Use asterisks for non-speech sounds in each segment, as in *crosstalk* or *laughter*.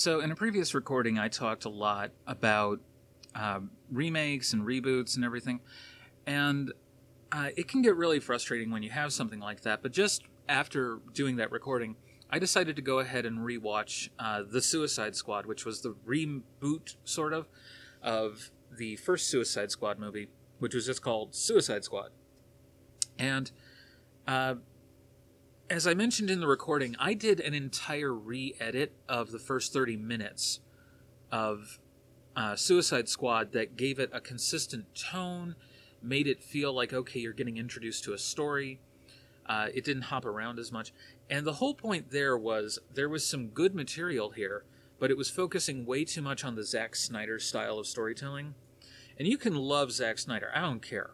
So, in a previous recording, I talked a lot about um, remakes and reboots and everything. And uh, it can get really frustrating when you have something like that. But just after doing that recording, I decided to go ahead and rewatch uh, The Suicide Squad, which was the reboot, sort of, of the first Suicide Squad movie, which was just called Suicide Squad. And uh, as I mentioned in the recording, I did an entire re edit of the first 30 minutes of uh, Suicide Squad that gave it a consistent tone, made it feel like, okay, you're getting introduced to a story. Uh, it didn't hop around as much. And the whole point there was there was some good material here, but it was focusing way too much on the Zack Snyder style of storytelling. And you can love Zack Snyder. I don't care.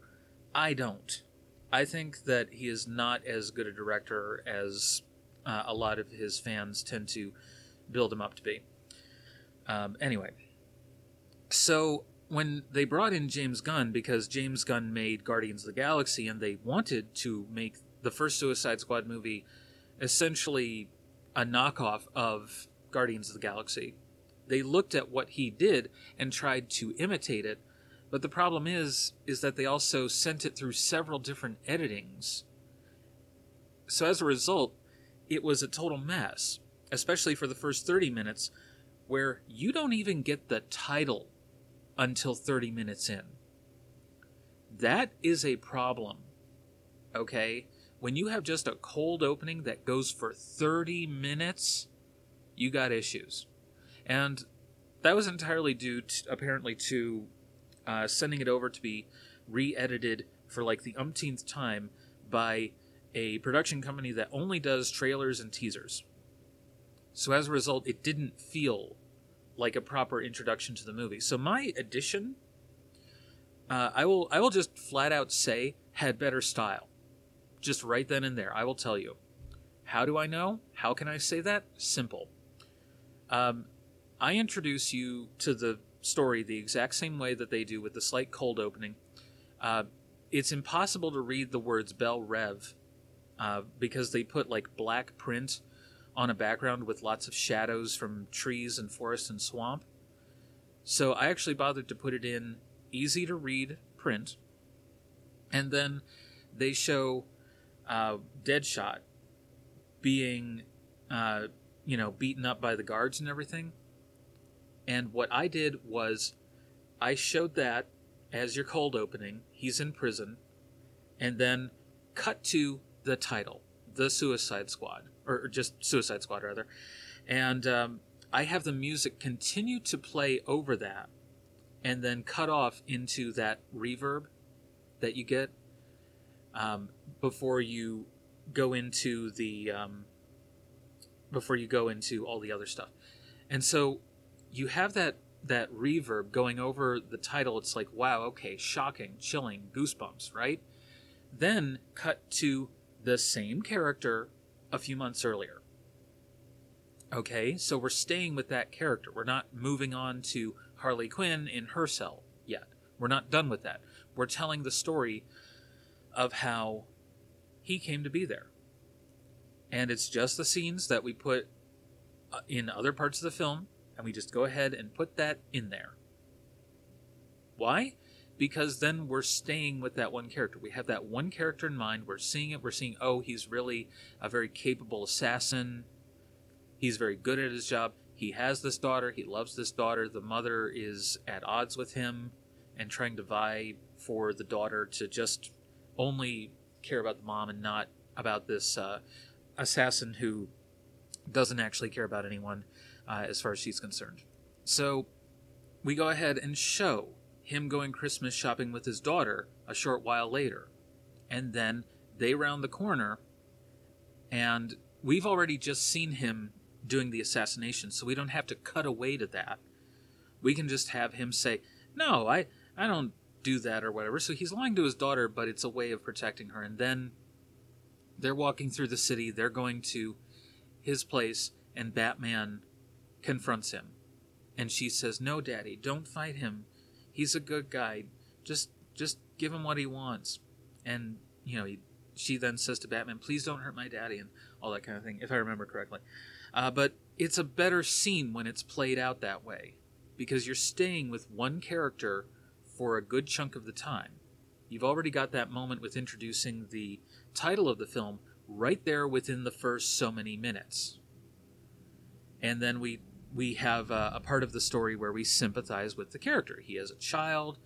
I don't. I think that he is not as good a director as uh, a lot of his fans tend to build him up to be. Um, anyway, so when they brought in James Gunn, because James Gunn made Guardians of the Galaxy and they wanted to make the first Suicide Squad movie essentially a knockoff of Guardians of the Galaxy, they looked at what he did and tried to imitate it. But the problem is, is that they also sent it through several different editings. So as a result, it was a total mess, especially for the first 30 minutes, where you don't even get the title until 30 minutes in. That is a problem. Okay? When you have just a cold opening that goes for 30 minutes, you got issues. And that was entirely due, to, apparently, to uh, sending it over to be re edited for like the umpteenth time by a production company that only does trailers and teasers. So as a result, it didn't feel like a proper introduction to the movie. So my addition, uh, I will I will just flat out say had better style, just right then and there. I will tell you. How do I know? How can I say that? Simple. Um, I introduce you to the story the exact same way that they do with the slight cold opening. Uh, it's impossible to read the words Belle Rev uh, because they put like black print on a background with lots of shadows from trees and forest and swamp. So I actually bothered to put it in easy to read print. And then they show uh, Deadshot being, uh, you know, beaten up by the guards and everything. And what I did was I showed that as your cold opening. He's in prison. And then cut to the title, The Suicide Squad or just Suicide Squad rather, and um, I have the music continue to play over that, and then cut off into that reverb that you get um, before you go into the um, before you go into all the other stuff, and so you have that that reverb going over the title. It's like wow, okay, shocking, chilling, goosebumps, right? Then cut to the same character a few months earlier. Okay, so we're staying with that character. We're not moving on to Harley Quinn in her cell yet. We're not done with that. We're telling the story of how he came to be there. And it's just the scenes that we put uh, in other parts of the film, and we just go ahead and put that in there. Why? because then we're staying with that one character. We have that one character in mind. We're seeing it. We're seeing, oh, he's really a very capable assassin. He's very good at his job. He has this daughter. He loves this daughter. The mother is at odds with him and trying to vie for the daughter to just only care about the mom and not about this uh, assassin who doesn't actually care about anyone uh, as far as she's concerned. So we go ahead and show him going Christmas shopping with his daughter a short while later. And then they round the corner, and we've already just seen him doing the assassination, so we don't have to cut away to that. We can just have him say, No, I, I don't do that or whatever. So he's lying to his daughter, but it's a way of protecting her. And then they're walking through the city, they're going to his place, and Batman confronts him. And she says, No, Daddy, don't fight him he's a good guy. Just just give him what he wants. And you know, he, she then says to Batman, "Please don't hurt my daddy," and all that kind of thing, if I remember correctly. Uh, but it's a better scene when it's played out that way because you're staying with one character for a good chunk of the time. You've already got that moment with introducing the title of the film right there within the first so many minutes. And then we we have a, part of the story where we sympathize with the character. He has a child.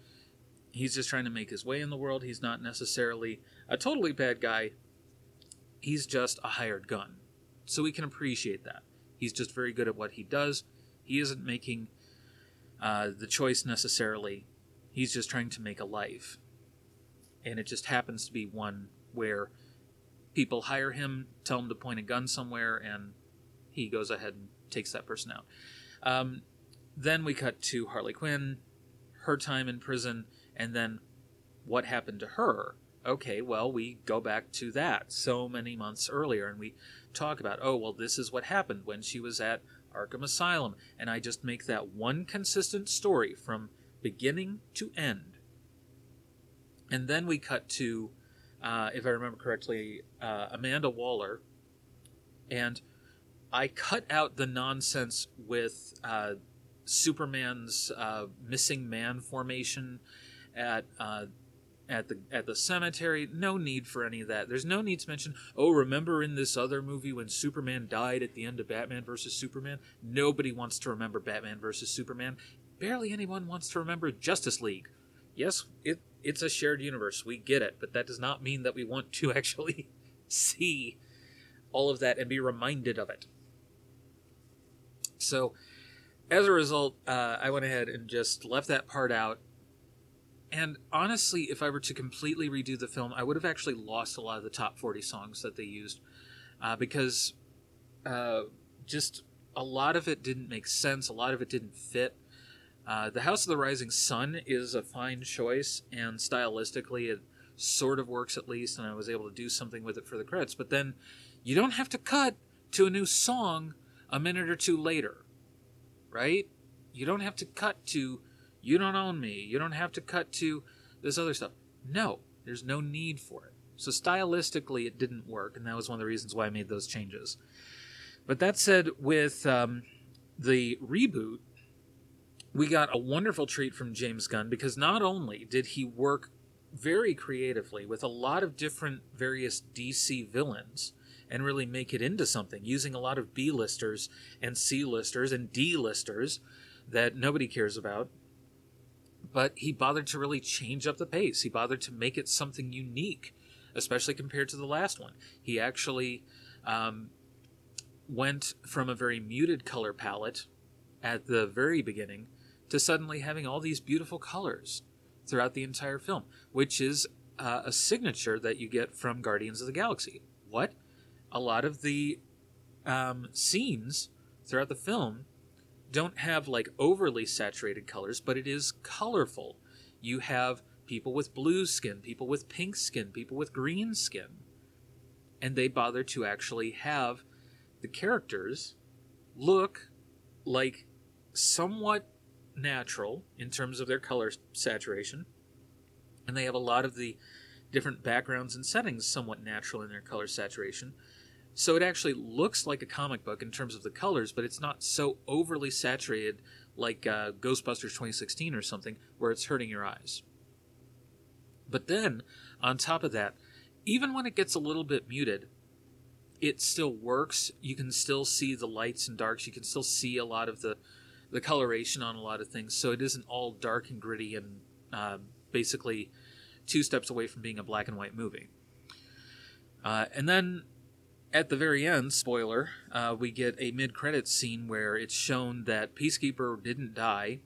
He's just trying to make his way in the world. He's not necessarily a totally bad guy. He's just a hired gun. So we can appreciate that. He's just very good at what he does. He isn't making uh, the choice necessarily. He's just trying to make a life. And it just happens to be one where people hire him, tell him to point a gun somewhere, and he goes ahead and takes that person out. Um, then we cut to Harley Quinn, her time in prison, and then what happened to her. Okay, well, we go back to that so many months earlier, and we talk about, oh, well, this is what happened when she was at Arkham Asylum, and I just make that one consistent story from beginning to end. And then we cut to, uh, if I remember correctly, uh, Amanda Waller, and I cut out the nonsense with uh, Superman's uh, missing man formation at uh, at the at the cemetery. No need for any of that. There's no need to mention. Oh, remember in this other movie when Superman died at the end of Batman versus Superman? Nobody wants to remember Batman versus Superman. Barely anyone wants to remember Justice League. Yes, it it's a shared universe. We get it, but that does not mean that we want to *laughs* actually see all of that and be reminded of it. So, as a result, uh, I went ahead and just left that part out. And honestly, if I were to completely redo the film, I would have actually lost a lot of the top 40 songs that they used uh, because uh, just a lot of it didn't make sense, a lot of it didn't fit. Uh, the House of the Rising Sun is a fine choice, and stylistically, it sort of works at least, and I was able to do something with it for the credits. But then you don't have to cut to a new song a minute or two later, right? You don't have to cut to you don't own me. You don't have to cut to this other stuff. No, there's no need for it. So stylistically, it didn't work, and that was one of the reasons why I made those changes. But that said, with um, the reboot, we got a wonderful treat from James Gunn because not only did he work very creatively with a lot of different various DC villains, and really make it into something using a lot of B listers and C listers and D listers that nobody cares about. But he bothered to really change up the pace. He bothered to make it something unique, especially compared to the last one. He actually um, went from a very muted color palette at the very beginning to suddenly having all these beautiful colors throughout the entire film, which is uh, a signature that you get from Guardians of the Galaxy. What? A lot of the um, scenes throughout the film don't have like overly saturated colors, but it is colorful. You have people with blue skin, people with pink skin, people with green skin. And they bother to actually have the characters look like somewhat natural in terms of their color saturation. And they have a lot of the different backgrounds and settings somewhat natural in their color saturation. So it actually looks like a comic book in terms of the colors, but it's not so overly saturated like uh, Ghostbusters 2016 or something, where it's hurting your eyes. But then, on top of that, even when it gets a little bit muted, it still works. You can still see the lights and darks. You can still see a lot of the, the coloration on a lot of things. So it isn't all dark and gritty and uh, basically two steps away from being a black and white movie. Uh, and then at the very end, spoiler, uh, we get a mid credits scene where it's shown that Peacekeeper didn't die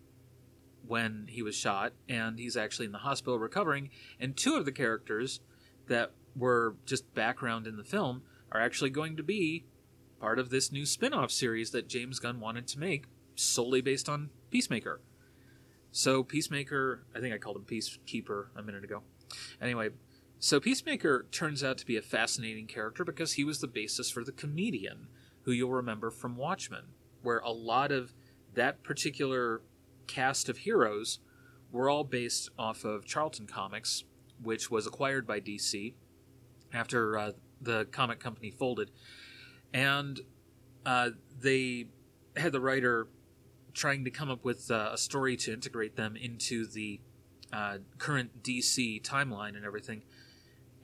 when he was shot, and he's actually in the hospital recovering. And two of the characters that were just background in the film are actually going to be part of this new spin off series that James Gunn wanted to make solely based on Peacemaker. So, Peacemaker, I think I called him Peacekeeper a minute ago. Anyway, so Peacemaker turns out to be a fascinating character because he was the basis for the comedian, who you'll remember from Watchmen, where a lot of that particular cast of heroes were all based off of Charlton Comics, which was acquired by DC after uh, the comic company folded. And uh, they had the writer trying to come up with uh, a story to integrate them into the uh, current DC timeline and everything,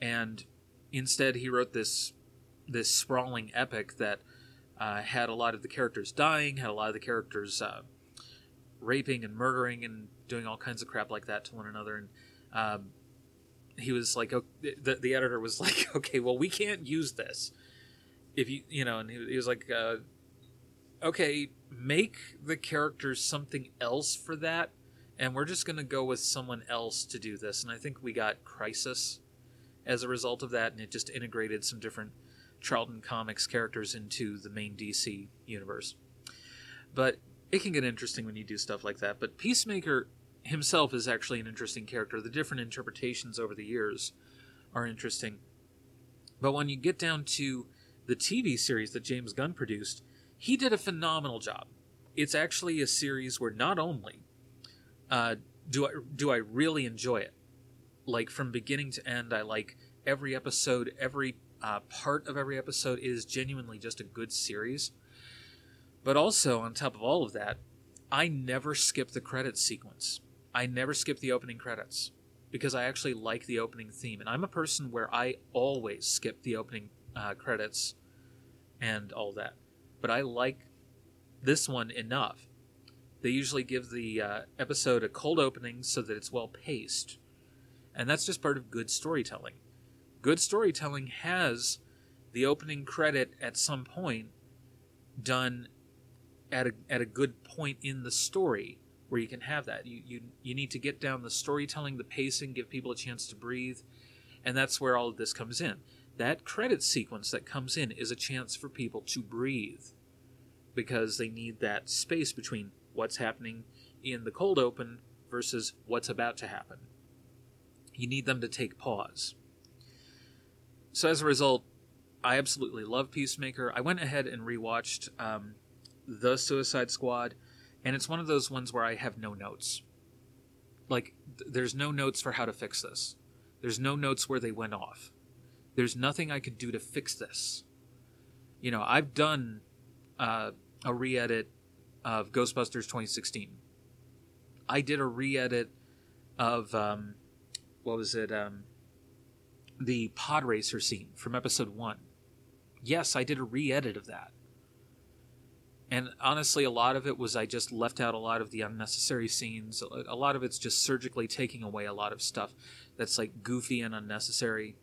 and instead he wrote this this sprawling epic that uh, had a lot of the characters dying, had a lot of the characters uh, raping and murdering and doing all kinds of crap like that to one another, and um, he was like, oh, the the editor was *laughs* like, okay, well, we can't use this. If you you know, and he, he was like, uh, okay, make the characters something else for that, and we're just gonna go with someone else to do this, and I think we got Crisis as a result of that, and it just integrated some different Charlton Comics characters into the main DC universe. But it can get interesting when you do stuff like that. But Peacemaker himself is actually an interesting character. The different interpretations over the years are interesting. But when you get down to the TV series that James Gunn produced, he did a phenomenal job. It's actually a series where not only uh, do I do I really enjoy it, like from beginning to end, I like every episode, every uh, part of every episode is genuinely just a good series. But also, on top of all of that, I never skip the credits sequence. I never skip the opening credits because I actually like the opening theme. And I'm a person where I always skip the opening uh, credits and all that. But I like this one enough. They usually give the uh, episode a cold opening so that it's well paced. And that's just part of good storytelling. Good storytelling has the opening credit at some point done at a, at a good point in the story where you can have that. You, you, you need to get down the storytelling, the pacing, give people a chance to breathe. And that's where all of this comes in. That credit sequence that comes in is a chance for people to breathe because they need that space between what's happening in the cold open versus what's about to happen. You need them to take pause. So as a result, I absolutely love Peacemaker. I went ahead and rewatched um, The Suicide Squad, and it's one of those ones where I have no notes. Like, th- there's no notes for how to fix this. There's no notes where they went off. There's nothing I could do to fix this. You know, I've done uh, a re edit of Ghostbusters 2016. I did a re edit of, um, what was it? Um, the pod racer scene from episode one. Yes, I did a re edit of that. And honestly, a lot of it was I just left out a lot of the unnecessary scenes. A lot of it's just surgically taking away a lot of stuff that's like goofy and unnecessary.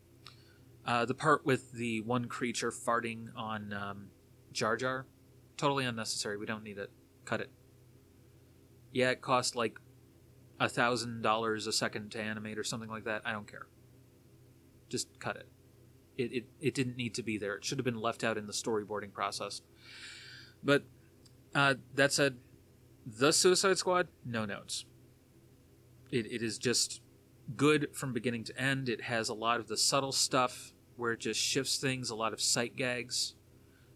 Uh, the part with the one creature farting on um, Jar Jar, totally unnecessary. We don't need it. Cut it. Yeah, it cost like a thousand dollars a second to animate or something like that. I don't care. Just cut it. It, it. it didn't need to be there. It should have been left out in the storyboarding process. But uh, that said, the Suicide Squad, no notes. It, it is just good from beginning to end. It has a lot of the subtle stuff where it just shifts things, a lot of sight gags,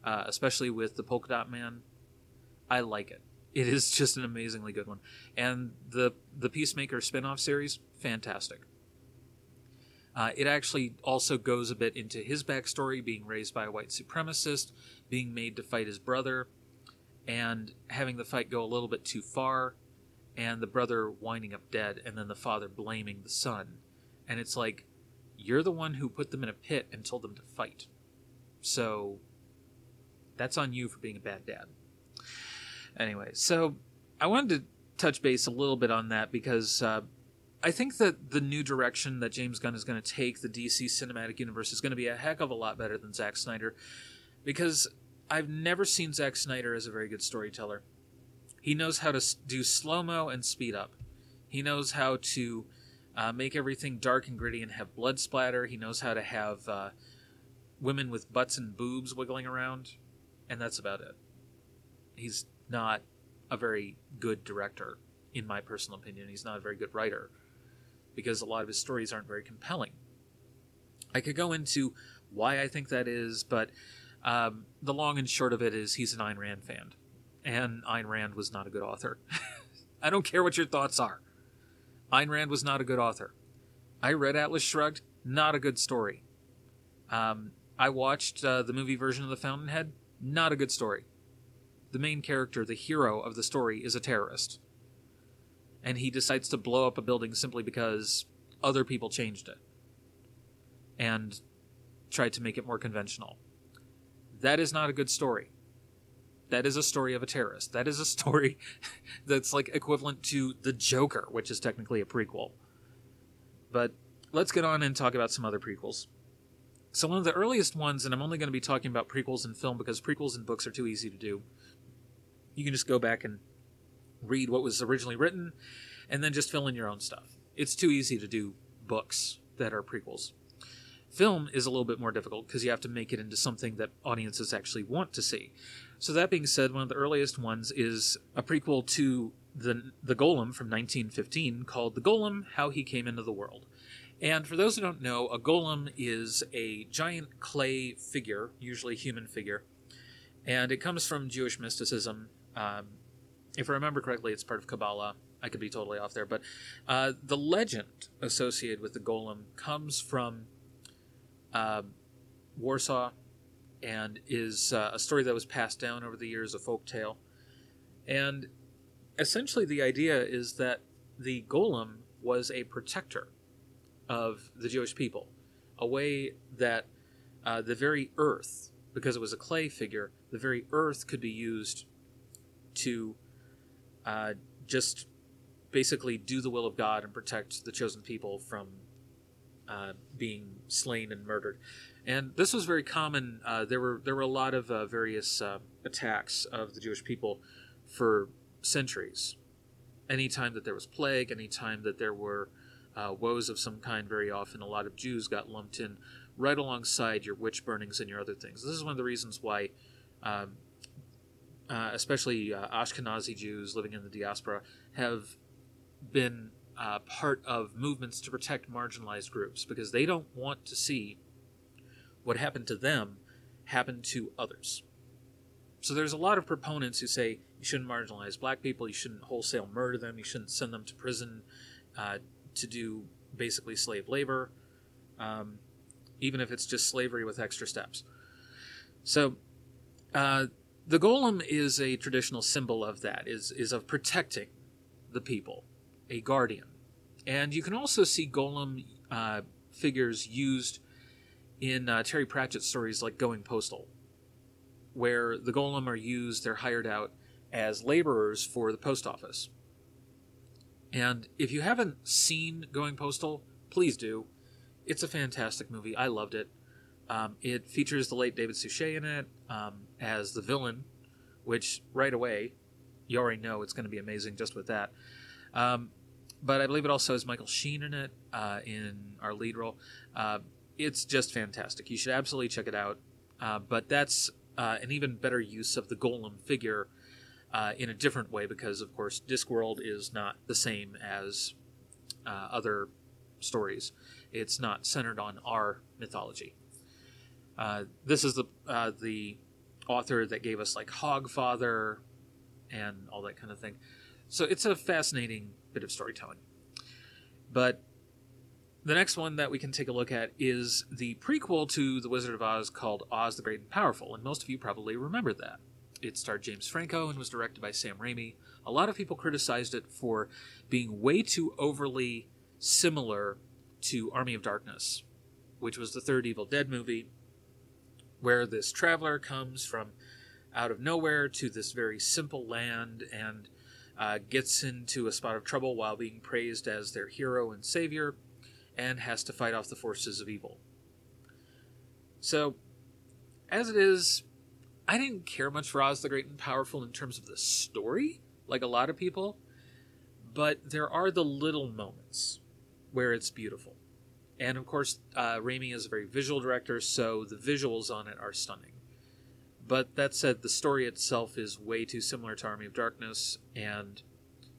uh, especially with the Polka Dot Man. I like it. It is just an amazingly good one. And the the Peacemaker spin-off series, fantastic. Uh, it actually also goes a bit into his backstory, being raised by a white supremacist, being made to fight his brother, and having the fight go a little bit too far, and the brother winding up dead, and then the father blaming the son. And it's like, you're the one who put them in a pit and told them to fight. So, that's on you for being a bad dad. Anyway, so I wanted to touch base a little bit on that because uh, I think that the new direction that James Gunn is going to take the DC cinematic universe is going to be a heck of a lot better than Zack Snyder because I've never seen Zack Snyder as a very good storyteller. He knows how to do slow mo and speed up. He knows how to uh, make everything dark and gritty and have blood splatter. He knows how to have uh, women with butts and boobs wiggling around, and that's about it. He's not a very good director, in my personal opinion. He's not a very good writer because a lot of his stories aren't very compelling. I could go into why I think that is, but um, the long and short of it is he's an Ayn Rand fan, and Ayn Rand was not a good author. *laughs* I don't care what your thoughts are. Ayn Rand was not a good author. I read Atlas Shrugged, not a good story. Um, I watched uh, the movie version of The Fountainhead, not a good story. The main character, the hero of the story, is a terrorist. And he decides to blow up a building simply because other people changed it and tried to make it more conventional. That is not a good story. That is a story of a terrorist. That is a *laughs* story that's like equivalent to The Joker, which is technically a prequel. But let's get on and talk about some other prequels. So, one of the earliest ones, and I'm only going to be talking about prequels in film because prequels in books are too easy to do. You can just go back and read what was originally written and then just fill in your own stuff. It's too easy to do books that are prequels. Film is a little bit more difficult because you have to make it into something that audiences actually want to see. So that being said, one of the earliest ones is a prequel to the the Golem from 1915 called The Golem: How He Came into the World. And for those who don't know, a golem is a giant clay figure, usually human figure, and it comes from Jewish mysticism. Um, if I remember correctly, it's part of Kabbalah. I could be totally off there, but uh, the legend associated with the golem comes from uh, Warsaw and is uh, a story that was passed down over the years, a folk tale. And essentially, the idea is that the golem was a protector of the Jewish people, a way that uh, the very earth, because it was a clay figure, the very earth could be used to uh, just basically do the will of God and protect the chosen people from uh, being slain and murdered. And this was very common. Uh, there were there were a lot of uh, various uh, attacks of the Jewish people for centuries. Anytime that there was plague, anytime that there were uh, woes of some kind, very often a lot of Jews got lumped in right alongside your witch burnings and your other things. This is one of the reasons why, um, uh, especially uh, Ashkenazi Jews living in the diaspora, have been uh, part of movements to protect marginalized groups because they don't want to see what happened to them happen to others. So there's a lot of proponents who say you shouldn't marginalize black people, you shouldn't wholesale murder them, you shouldn't send them to prison, uh, to do basically slave labor, um, even if it's just slavery with extra steps. So, uh, the golem is a traditional symbol of that, is, is of protecting the people, a guardian. And you can also see golem uh, figures used in uh, Terry Pratchett stories like Going Postal, where the golem are used, they're hired out as laborers for the post office. And if you haven't seen Going Postal, please do. It's a fantastic movie. I loved it. Um, it features the late David Suchet in it um, as the villain, which right away you already know it's going to be amazing just with that. Um, but I believe it also has Michael Sheen in it uh, in our lead role. Uh, it's just fantastic. You should absolutely check it out. Uh, but that's uh, an even better use of the golem figure uh, in a different way because, of course, Discworld is not the same as uh, other stories. It's not centered on our mythology. This is the the author that gave us like Hogfather and all that kind of thing. So it's a fascinating bit of storytelling. But the next one that we can take a look at is the prequel to The Wizard of Oz called Oz the Great and Powerful, and most of you probably remember that. It starred James Franco and was directed by Sam Raimi. A lot of people criticized it for being way too overly similar to Army of Darkness, which was the third Evil Dead movie, where this traveler comes from out of nowhere to this very simple land and uh, gets into a spot of trouble while being praised as their hero and savior and has to fight off the forces of evil. So, as it is, I didn't care much for Oz the Great and Powerful in terms of the story, like a lot of people, but there are the little moments where it's beautiful. And of course, uh, Raimi is a very visual director, so the visuals on it are stunning. But that said, the story itself is way too similar to Army of Darkness, and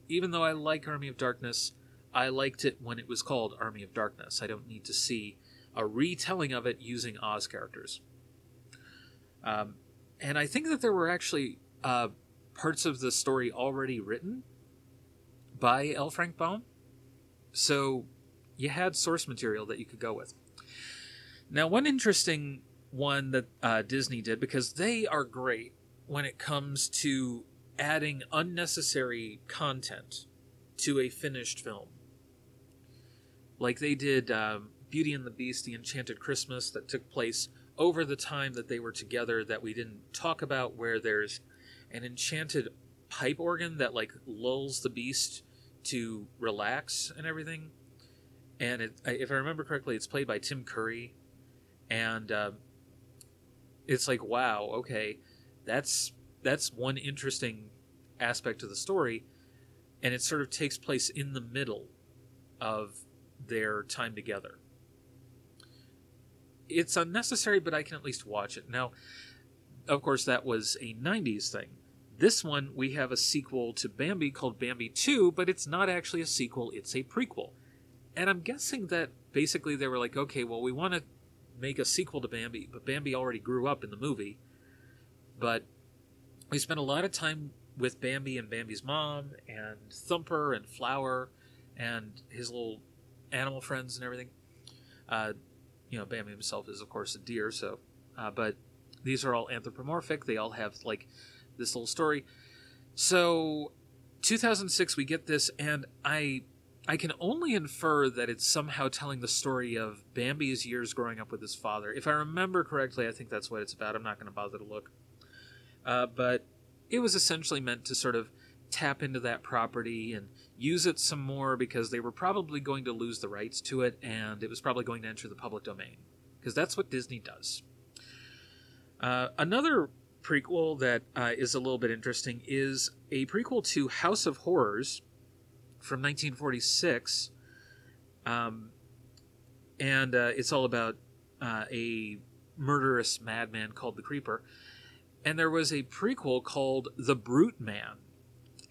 even though I like Army of Darkness, I liked it when it was called Army of Darkness. I don't need to see a retelling of it using Oz characters. Um, and I think that there were actually uh, parts of the story already written by L. Frank Baum. So you had source material that you could go with. Now, one interesting one that uh, Disney did, because they are great when it comes to adding unnecessary content to a finished film. Like they did um, Beauty and the Beast, The Enchanted Christmas, that took place over the time that they were together that we didn't talk about, where there's an enchanted pipe organ that like lulls the beast to relax and everything. And it, if I remember correctly, it's played by Tim Curry, and uh, it's like, wow, okay, that's that's one interesting aspect of the story, and it sort of takes place in the middle of their time together. It's unnecessary, but I can at least watch it. Now, of course, that was a 90s thing. This one, we have a sequel to Bambi called Bambi 2, but it's not actually a sequel, it's a prequel. And I'm guessing that basically they were like, okay, well, we want to make a sequel to Bambi, but Bambi already grew up in the movie. But we spent a lot of time with Bambi and Bambi's mom and Thumper and Flower and his little animal friends and everything. Uh, you know, Bambi himself is, of course, a deer, so. Uh, but these are all anthropomorphic. They all have, like, this little story. So, 2006, we get this, and I. I can only infer that it's somehow telling the story of Bambi's years growing up with his father. If I remember correctly, I think that's what it's about. I'm not going to bother to look. Uh, but it was essentially meant to sort of tap into that property and use it some more because they were probably going to lose the rights to it and it was probably going to enter the public domain because that's what Disney does. Uh, another prequel that uh, is a little bit interesting is a prequel to House of Horrors from 1946. Um, and uh, it's all about uh, a murderous madman called the Creeper. And there was a prequel called The Brute Man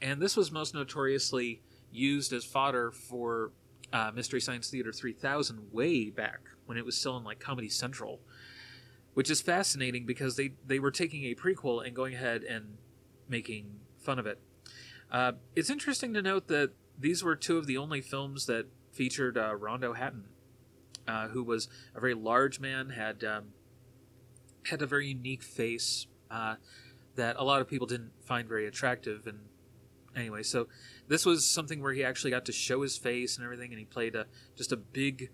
and this was most notoriously used as fodder for uh, Mystery Science Theater 3000 way back when it was still in like Comedy Central, which is fascinating because they they were taking a prequel and going ahead and making fun of it. Uh, it's interesting to note that these were two of the only films that featured uh, Rondo Hatton, uh, who was a very large man, had um, had a very unique face uh, that a lot of people didn't find very attractive, and anyway, so this was something where he actually got to show his face and everything, and he played a just a big,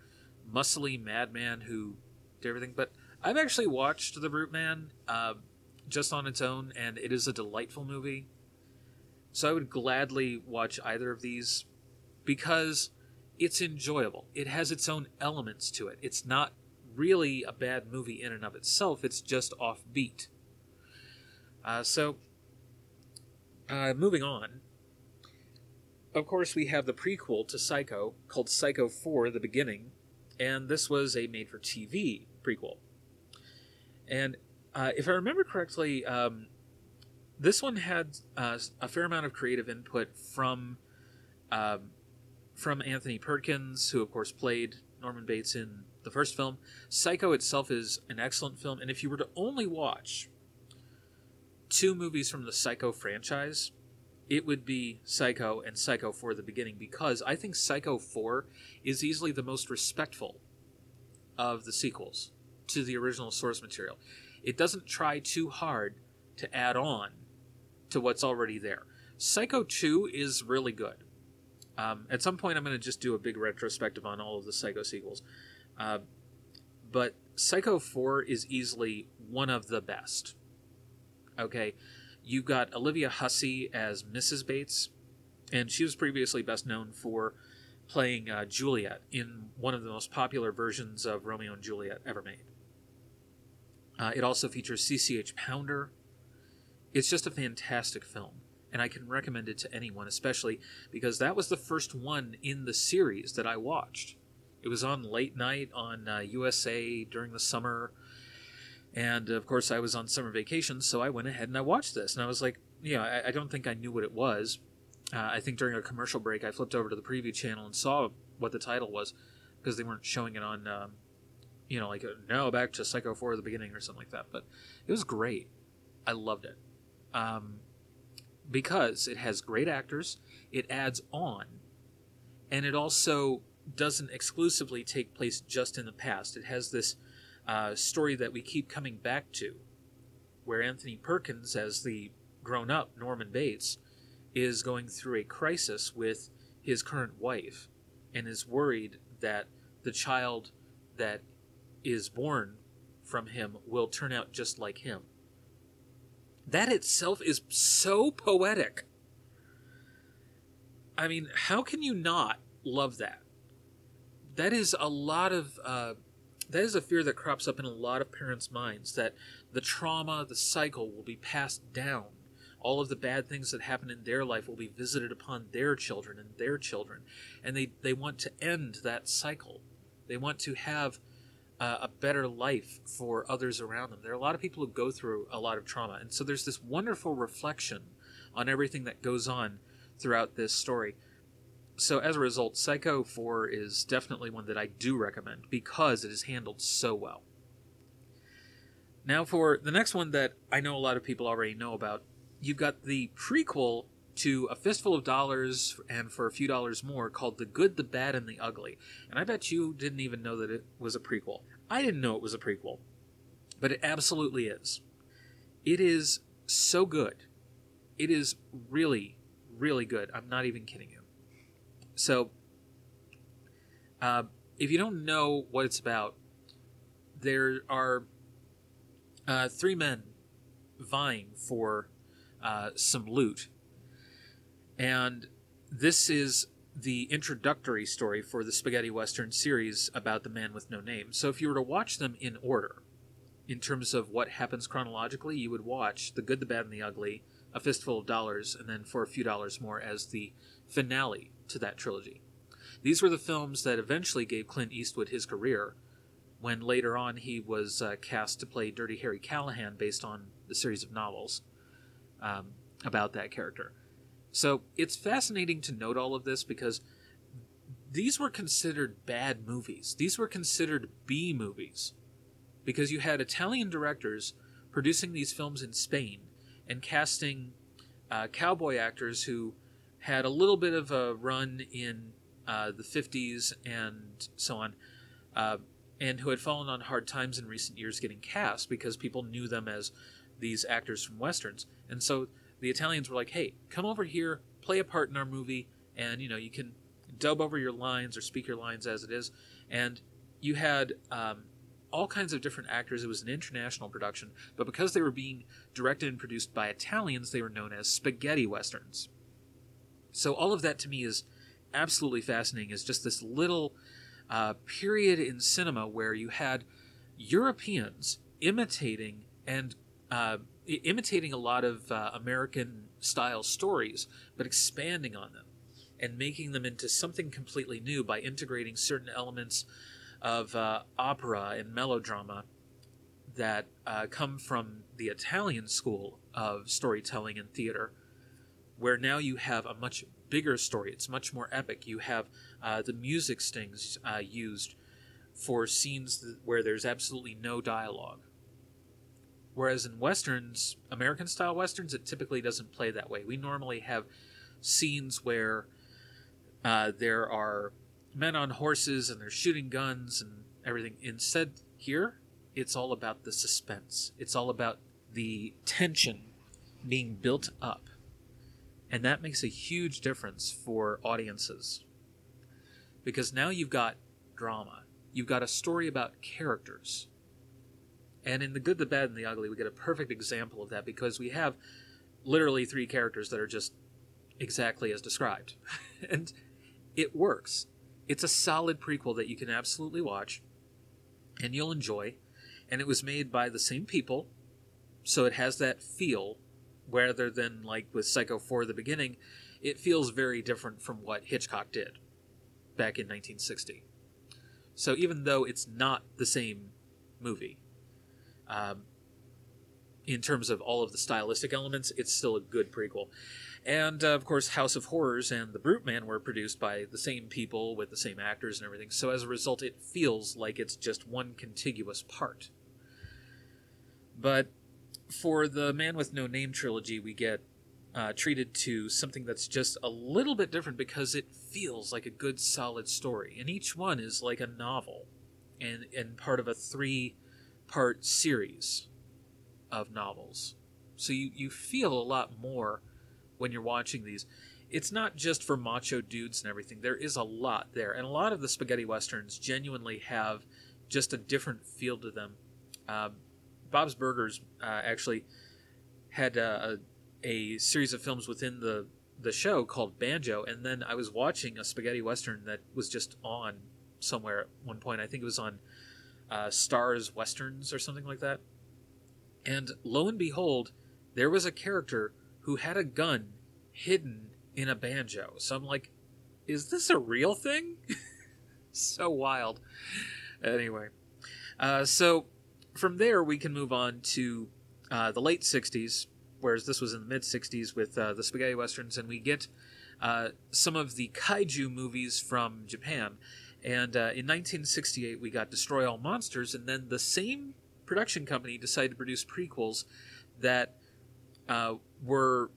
muscly madman who did everything. But I've actually watched The Brute Man uh, just on its own, and it is a delightful movie. So I would gladly watch either of these because it's enjoyable. It has its own elements to it. It's not really a bad movie in and of itself. It's just offbeat. Uh, so, uh, moving on, of course, we have the prequel to Psycho called Psycho 4 The Beginning, and this was a made for TV prequel. And uh, if I remember correctly, um, this one had uh, a fair amount of creative input from um, from Anthony Perkins, who of course played Norman Bates in the first film. Psycho itself is an excellent film, and if you were to only watch two movies from the Psycho franchise, it would be Psycho and Psycho 4 the beginning because I think Psycho 4 is easily the most respectful of the sequels to the original source material. It doesn't try too hard to add on to what's already there. Psycho 2 is really good. Um, at some point, I'm going to just do a big retrospective on all of the Psycho sequels. Uh, but Psycho 4 is easily one of the best. Okay, You've got Olivia Hussey as Mrs. Bates, and she was previously best known for playing uh, Juliet in one of the most popular versions of Romeo and Juliet ever made. Uh, it also features CCH Pounder. It's just a fantastic film, and I can recommend it to anyone, especially because that was the first one in the series that I watched. It was on late night on uh, USA during the summer and of course, I was on summer vacation, so I went ahead and I watched this. And I was like, you know, I, I don't think I knew what it was. Uh, I think during a commercial break, I flipped over to the preview channel and saw what the title was because they weren't showing it on, um, you know, like uh, now back to Psycho 4 at the beginning or something like that. But it was great. I loved it. Um, because it has great actors, it adds on, and it also doesn't exclusively take place just in the past. It has this uh, story that we keep coming back to, where Anthony Perkins, as the grown up Norman Bates, is going through a crisis with his current wife and is worried that the child that is born from him will turn out just like him. That itself is so poetic. I mean, how can you not love that? That is a lot of. Uh, that is a fear that crops up in a lot of parents' minds that the trauma, the cycle will be passed down. All of the bad things that happen in their life will be visited upon their children and their children. And they, they want to end that cycle. They want to have uh, a better life for others around them. There are a lot of people who go through a lot of trauma. And so there's this wonderful reflection on everything that goes on throughout this story. So as a result, Psycho 4 is definitely one that I do recommend because it is handled so well. Now, for the next one that I know a lot of people already know about, you've got the prequel to A Fistful of Dollars and for a few dollars more called The Good, the Bad, and the Ugly. And I bet you didn't even know that it was a prequel. I didn't know it was a prequel, but it absolutely is. It is so good. It is really, really good. I'm not even kidding you. So, uh, if you don't know what it's about, there are uh, three men vying for uh, some loot and this is the introductory story for the Spaghetti Western series about the man with no name. So if you were to watch them in order, in terms of what happens chronologically, you would watch The Good, the Bad, and the Ugly, A Fistful of Dollars, and then For a Few Dollars More as the finale to that trilogy. These were the films that eventually gave Clint Eastwood his career when later on he was uh, cast to play Dirty Harry Callahan based on the series of novels um, about that character. So it's fascinating to note all of this because these were considered bad movies. These were considered B movies because you had Italian directors producing these films in Spain and casting uh, cowboy actors who had a little bit of a run in uh, the 50s and so on, uh, and who had fallen on hard times in recent years getting cast because people knew them as these actors from westerns. And so the Italians were like, "Hey, come over here, play a part in our movie, and you know you can dub over your lines or speak your lines as it is." And you had um, all kinds of different actors. It was an international production, but because they were being directed and produced by Italians, they were known as spaghetti westerns. So all of that to me is absolutely fascinating. Is just this little uh, period in cinema where you had Europeans imitating and uh, imitating a lot of uh, American style stories, but expanding on them and making them into something completely new by integrating certain elements of uh, opera and melodrama that uh, come from the Italian school of storytelling and theater, where now you have a much bigger story. It's much more epic. You have uh, the music stings uh, used for scenes where there's absolutely no dialogue Whereas in westerns, American style westerns, it typically doesn't play that way. We normally have scenes where uh, there are men on horses and they're shooting guns and everything. Instead, here, it's all about the suspense. It's all about the tension being built up. And that makes a huge difference for audiences. Because now you've got drama, you've got a story about characters and in The Good, the Bad, and the Ugly, we get a perfect example of that because we have literally three characters that are just exactly as described. *laughs* and it works. It's a solid prequel that you can absolutely watch and you'll enjoy. And it was made by the same people, so it has that feel rather than like with Psycho 4 the beginning, it feels very different from what Hitchcock did back in 1960. So even though it's not the same movie, um, in terms of all of the stylistic elements, it's still a good prequel. And uh, of course, House of Horrors and The Brute Man were produced by the same people with the same actors and everything. So as a result, it feels like it's just one contiguous part. But for the Man with No Name trilogy, we get uh, treated to something that's just a little bit different because it feels like a good, solid story. And each one is like a novel and, and part of a three part series. of novels. So you, you feel a lot more when you're watching these. It's not just for macho dudes and everything. There is a lot there. And a lot of the spaghetti westerns genuinely have just a different feel to them. Uh, Bob's Burgers uh, actually had a, a, series of films within the, the show called Banjo. And then I was watching a spaghetti western that was just on somewhere at one point. I think it was on uh, Stars Westerns or something like that. And lo and behold, there was a character who had a gun hidden in a banjo. So I'm like, is this a real thing? *laughs* so wild. Anyway, uh, so from there we can move on to uh, the late 60s, whereas this was in the mid 60s with uh, the spaghetti westerns, and we get uh, some of the kaiju movies from Japan. And uh, in 1968, we got Destroy All Monsters, and then the same production company decided to produce prequels that uh, were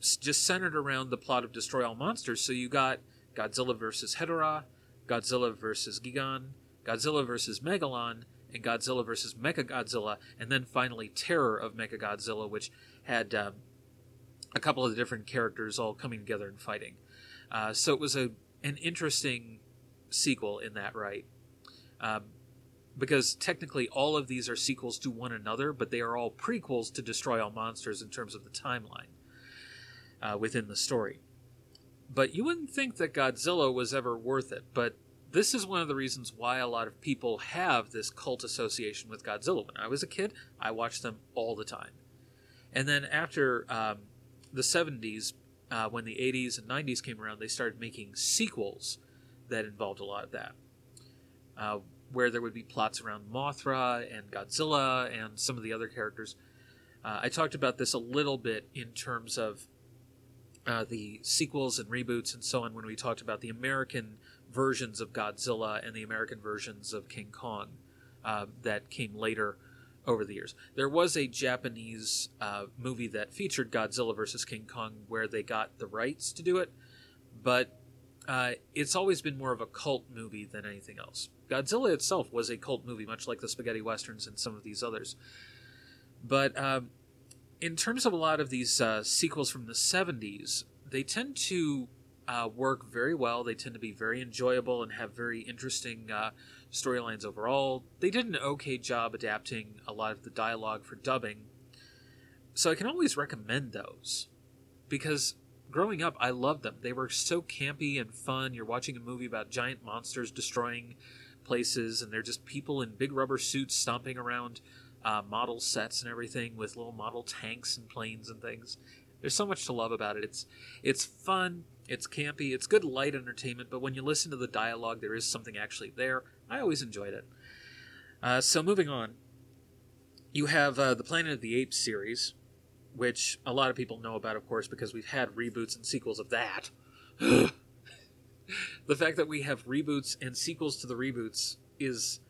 just centered around the plot of Destroy All Monsters. So you got Godzilla versus Hedorah, Godzilla versus Gigan, Godzilla versus Megalon, and Godzilla versus Mechagodzilla, and then finally Terror of Mechagodzilla, which had um, a couple of different characters all coming together and fighting. Uh, so it was a an interesting sequel in that right. Um, because technically all of these are sequels to one another, but they are all prequels to Destroy All Monsters in terms of the timeline uh, within the story. But you wouldn't think that Godzilla was ever worth it, but this is one of the reasons why a lot of people have this cult association with Godzilla. When I was a kid, I watched them all the time. And then after um, the 70s, uh, when the 80s and 90s came around, they started making sequels that involved a lot of that. Uh, where there would be plots around Mothra and Godzilla and some of the other characters. Uh, I talked about this a little bit in terms of uh, the sequels and reboots and so on when we talked about the American versions of Godzilla and the American versions of King Kong uh, that came later over the years. There was a Japanese uh, movie that featured Godzilla versus King Kong where they got the rights to do it, but uh, it's always been more of a cult movie than anything else. Godzilla itself was a cult movie, much like the spaghetti westerns and some of these others. But um, in terms of a lot of these uh, sequels from the 70s, they tend to uh, work very well. They tend to be very enjoyable and have very interesting uh, storylines overall. They did an okay job adapting a lot of the dialogue for dubbing. So I can always recommend those because growing up, I loved them. They were so campy and fun. You're watching a movie about giant monsters destroying places, and they're just people in big rubber suits stomping around uh, model sets and everything with little model tanks and planes and things. There's so much to love about it. It's it's fun. It's campy. It's good light entertainment. But when you listen to the dialogue, there is something actually there. I always enjoyed it. Uh, so moving on, you have uh, the Planet of the Apes series, which a lot of people know about, of course, because we've had reboots and sequels of that. *laughs* the fact that we have reboots and sequels to the reboots is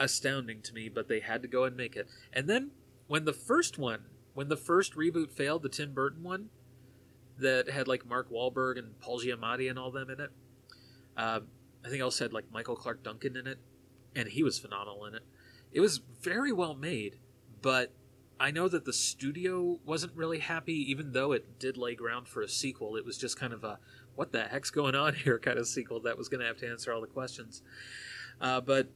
astounding to me, but they had to go and make it. And then when the first one, when the first reboot failed, the Tim Burton one, that had like Mark Wahlberg and Paul Giamatti and all them in it. Uh, I think also had like Michael Clarke Duncan in it, and he was phenomenal in it. It was very well made, but I know that the studio wasn't really happy, even though it did lay ground for a sequel. It was just kind of a what the heck's going on here *laughs* kind of sequel that was going to have to answer all the questions. Uh, but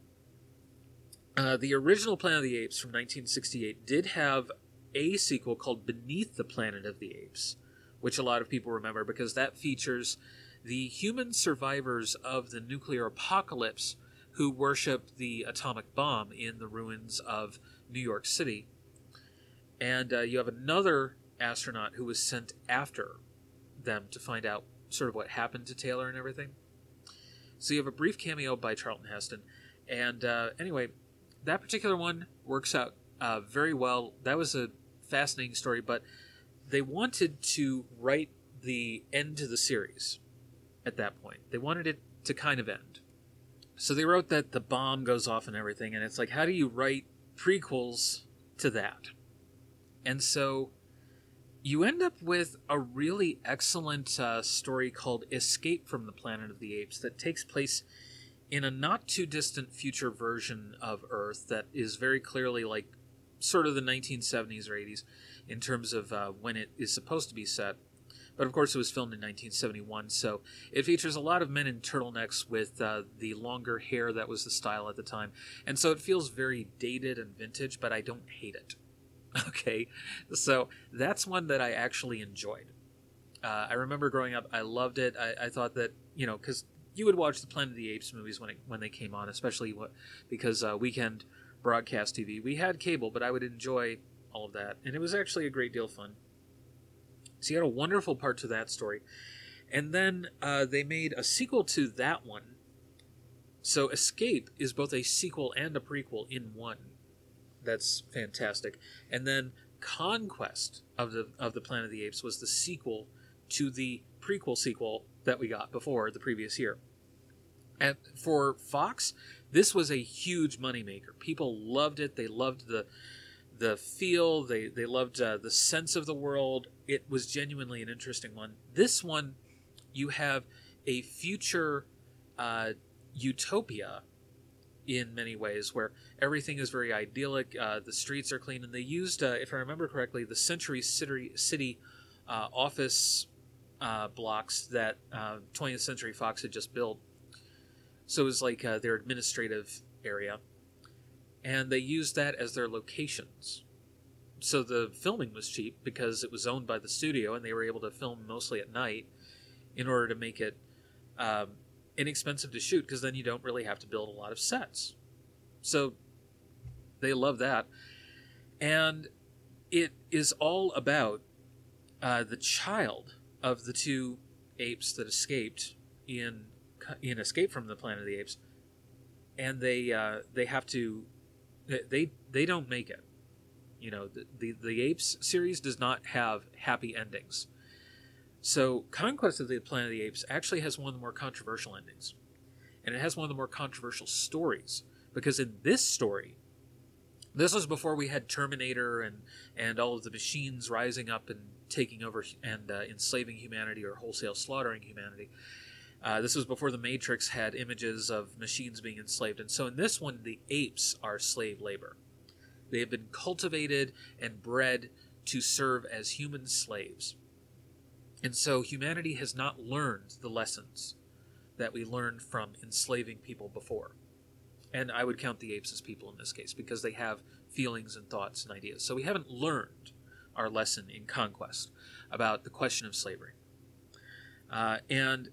uh, the original Planet of the Apes from 1968 did have a sequel called Beneath the Planet of the Apes, which a lot of people remember because that features the human survivors of the nuclear apocalypse who worship the atomic bomb in the ruins of New York City. And uh, you have another astronaut who was sent after them to find out sort of what happened to Taylor and everything. So you have a brief cameo by Charlton Heston. And uh, anyway, that particular one works out uh, very well. That was a fascinating story, but they wanted to write the end to the series at that point. They wanted it to kind of end. So they wrote that the bomb goes off and everything, and it's like, how do you write prequels to that? And so you end up with a really excellent uh, story called Escape from the Planet of the Apes that takes place in a not too distant future version of Earth that is very clearly like sort of the 1970s or 80s in terms of uh, when it is supposed to be set. But of course, it was filmed in 1971, so it features a lot of men in turtlenecks with uh, the longer hair that was the style at the time. And so it feels very dated and vintage, but I don't hate it. *laughs* Okay, so that's one that I actually enjoyed. Uh, I remember growing up, I loved it. I, I thought that, you know, because you would watch the Planet of the Apes movies when it, when they came on, especially what, because uh, weekend broadcast TV. We had cable, but I would enjoy all of that, and it was actually a great deal of fun. So you had a wonderful part to that story, and then uh, they made a sequel to that one. So Escape is both a sequel and a prequel in one. That's fantastic. And then Conquest of the of the Planet of the Apes was the sequel to the prequel sequel that we got before the previous year. And for Fox, this was a huge moneymaker. People loved it. They loved the the feel. They they loved uh, the sense of the world. It was genuinely an interesting one. This one, you have a future uh, utopia in many ways where everything is very idyllic. Uh, the streets are clean, and they used, uh, if I remember correctly, the Century City, City uh, office uh, blocks that 20th Century Fox had just built so it was like uh, their administrative area. And they used that as their locations. So the filming was cheap because it was owned by the studio and they were able to film mostly at night in order to make it um, inexpensive to shoot because then you don't really have to build a lot of sets. So they love that. And it is all about uh, the child of the two apes that escaped in in Escape from the Planet of the Apes, and they uh, they have to they they don't make it. You know, the, the the Apes series does not have happy endings. So Conquest of the Planet of the Apes actually has one of the more controversial endings, and it has one of the more controversial stories because in this story, this was before we had Terminator and and all of the machines rising up and taking over and uh, enslaving humanity or wholesale slaughtering humanity. Uh, this was before the Matrix had images of machines being enslaved. And so in this one, the apes are slave labor. They have been cultivated and bred to serve as human slaves. And so humanity has not learned the lessons that we learned from enslaving people before. And I would count the apes as people in this case because they have feelings and thoughts and ideas. So we haven't learned our lesson in conquest about the question of slavery. Uh, and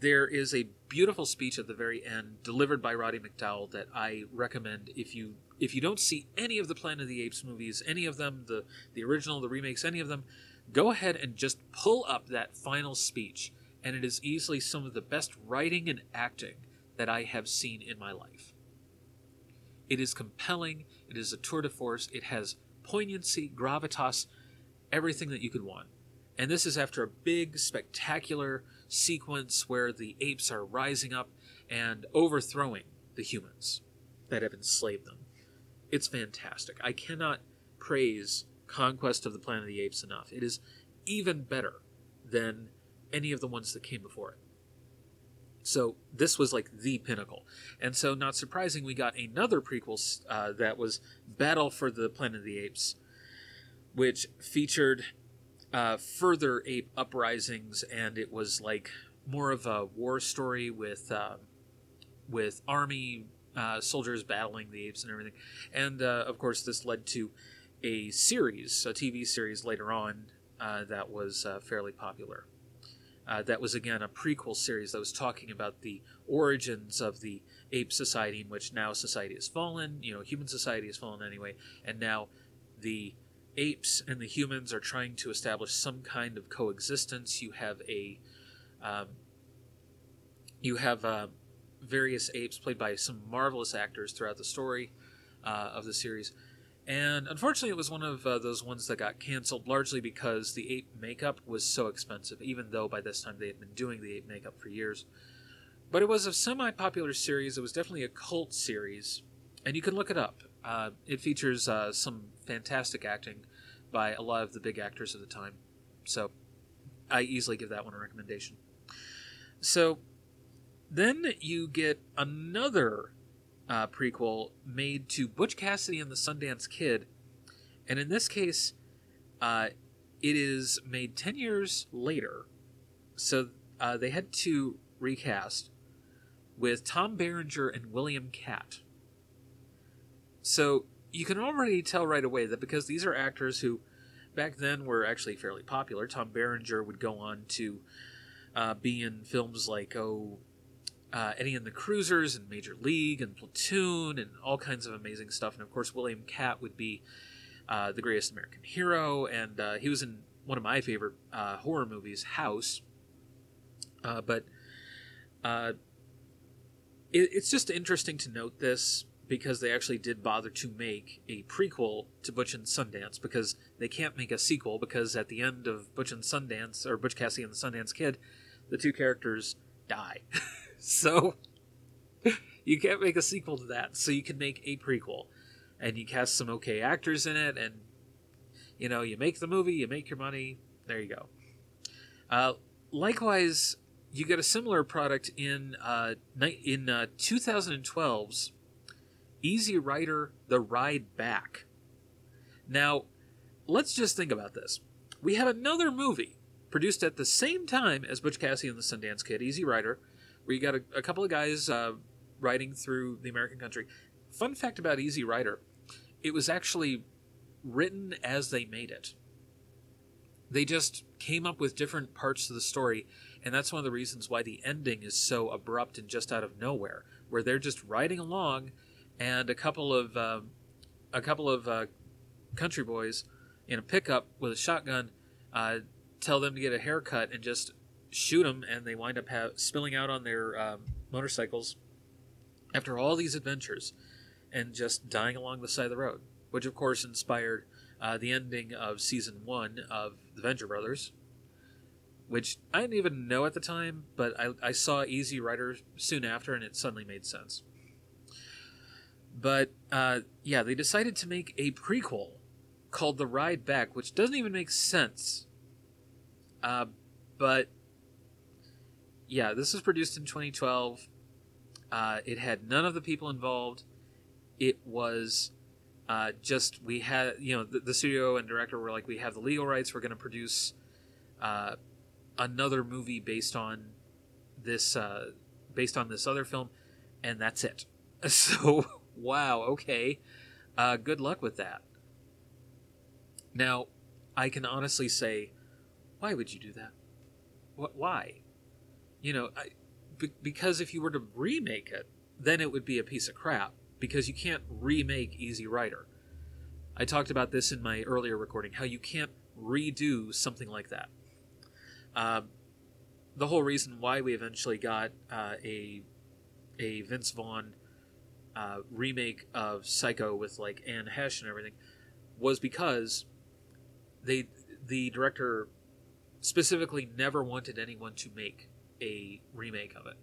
there is a beautiful speech at the very end delivered by Roddy McDowall that I recommend if you if you don't see any of the Planet of the Apes movies, any of them, the the original, the remakes, any of them, go ahead and just pull up that final speech and it is easily some of the best writing and acting that I have seen in my life. It is compelling, it is a tour de force, it has poignancy, gravitas, everything that you could want. And this is after a big, spectacular sequence where the apes are rising up and overthrowing the humans that have enslaved them. It's fantastic. I cannot praise Conquest of the Planet of the Apes enough. It is even better than any of the ones that came before it. So this was like the pinnacle. And so, not surprising, we got another prequel uh, that was Battle for the Planet of the Apes, which featured uh, further ape uprisings, and it was like more of a war story with uh, with army uh, soldiers battling the apes and everything. And uh, of course, this led to a series, a TV series later on uh, that was uh, fairly popular. that was again a prequel series that was talking about the origins of the ape society, in which now society has fallen. You know, human society has fallen anyway, and now the apes and the humans are trying to establish some kind of coexistence. You have a um, you have uh, various apes played by some marvelous actors throughout the story uh, of the series. And unfortunately, it was one of uh, those ones that got canceled largely because the ape makeup was so expensive, even though by this time they had been doing the ape makeup for years. But it was a semi popular series. It was definitely a cult series, and you can look it up. Uh, it features uh, some fantastic acting by a lot of the big actors of the time. So I easily give that one a recommendation. So then you get another uh, prequel made to Butch Cassidy and the Sundance Kid, and in this case, uh, it is made ten years later. So uh, they had to recast with Tom Berenger and William Katt. So you can already tell right away that because these are actors who back then were actually fairly popular. Tom Berenger would go on to uh, be in films like oh uh, Eddie and the Cruisers and Major League and Platoon and all kinds of amazing stuff. And of course, William Katt would be uh, the greatest American hero, and uh, he was in one of my favorite uh, horror movies, House. Uh, but uh, it, it's just interesting to note this because they actually did bother to make a prequel to Butch and Sundance because they can't make a sequel because at the end of Butch and Sundance or Butch Cassidy and the Sundance Kid, the two characters die. *laughs* so *laughs* you can't make a sequel to that. So you can make a prequel and you cast some okay actors in it and you know, you make the movie, you make your money, there you go. Uh, likewise, you get a similar product in uh, in uh, 2012's Easy Rider: The Ride Back. Now, let's just think about this. We have another movie produced at the same time as Butch Cassidy and the Sundance Kid, Easy Rider, where you got a, a couple of guys uh, riding through the American country. Fun fact about Easy Rider: it was actually written as they made it. They just came up with different parts of the story, and that's one of the reasons why the ending is so abrupt and just out of nowhere, where they're just riding along, and a couple of uh, a couple of uh, country boys in a pickup with a shotgun uh, tell them to get a haircut and just shoot them, and they wind up spilling out on their um, motorcycles after all these adventures and just dying along the side of the road, which of course inspired uh, the ending of season one of the Venture Brothers, which I didn't even know at the time, but I, I saw Easy Rider soon after, and it suddenly made sense. But uh, yeah, they decided to make a prequel called The Ride Back, which doesn't even make sense. Uh, but yeah, this was produced in 2012. Uh, it had none of the people involved. It was uh, just we had you know the, the, studio and director were like we have the legal rights. We're going to produce uh, another movie based on this uh, based on this other film, and that's it. *laughs* So wow, okay, uh, good luck with that. Now, I can honestly say, why would you do that? What? Why? You know, I, b- because if you were to remake it, then it would be a piece of crap because you can't remake Easy Rider. I talked about this in my earlier recording how you can't redo something like that. Um, the whole reason why we eventually got uh, a a Vince Vaughn uh, remake of Psycho with like Anne Heche and everything was because they the director specifically never wanted anyone to make a remake of it.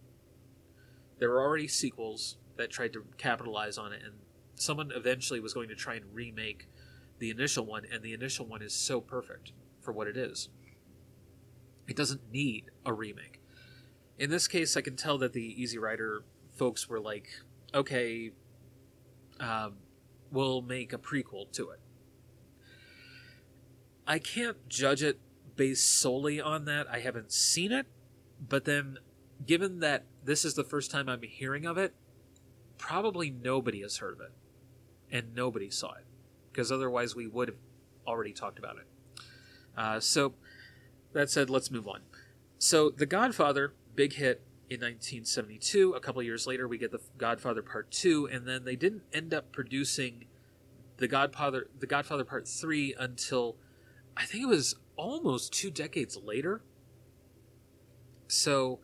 There were already sequels that tried to capitalize on it, and someone eventually was going to try and remake the initial one, and the initial one is so perfect for what it is. It doesn't need a remake. In this case, I can tell that the Easy Rider folks were like, okay, um, we'll make a prequel to it. I can't judge it based solely on that. I haven't seen it, but then given that this is the first time I'm hearing of it, probably nobody has heard of it and nobody saw it because otherwise we would have already talked about it. Uh, so that said, let's move on. So The Godfather, big hit in 1972. A couple years later, we get The Godfather Part Two, and then they didn't end up producing The Godfather, The Godfather Part Three until I think it was almost two decades later. So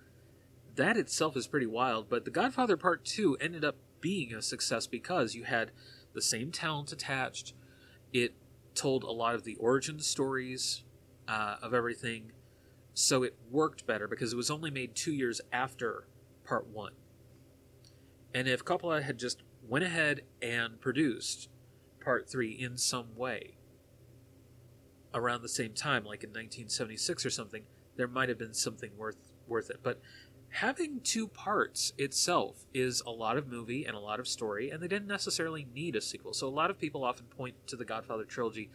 that itself is pretty wild. But The Godfather Part 2 ended up being a success because you had the same talent attached. It told a lot of the origin stories uh, of everything. So it worked better because it was only made two years after Part 1. And if Coppola had just went ahead and produced Part 3 in some way around the same time, like in 1976 or something, there might have been something worth worth it. But having two parts itself is a lot of movie and a lot of story, and they didn't necessarily need a sequel. So a lot of people often point to the Godfather trilogy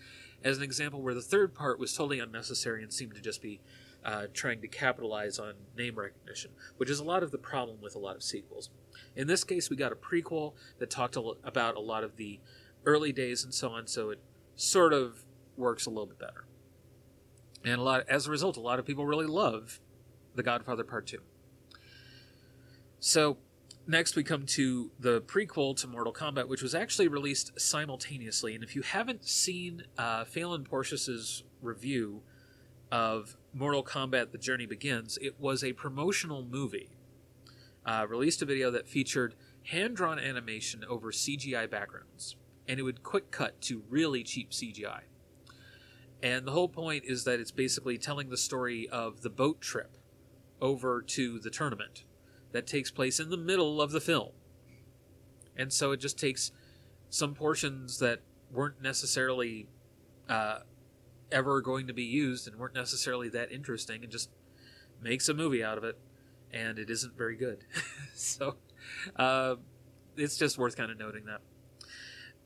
as an example where the third part was totally unnecessary and seemed to just be uh, trying to capitalize on name recognition, which is a lot of the problem with a lot of sequels. In this case, we got a prequel that talked a about a lot of the early days and so on, so it sort of works a little bit better. And a lot, as a result, a lot of people really love The Godfather Part Two. So next we come to the prequel to Mortal Kombat, which was actually released simultaneously. And if you haven't seen uh, Phelan Porteous's review of Mortal Kombat: The Journey Begins, it was a promotional movie. Uh, released a video that featured hand-drawn animation over CGI backgrounds, and it would quick cut to really cheap CGI. And the whole point is that it's basically telling the story of the boat trip over to the tournament that takes place in the middle of the film. And so it just takes some portions that weren't necessarily uh, ever going to be used and weren't necessarily that interesting and just makes a movie out of it. And it isn't very good. *laughs* so uh, it's just worth kind of noting that.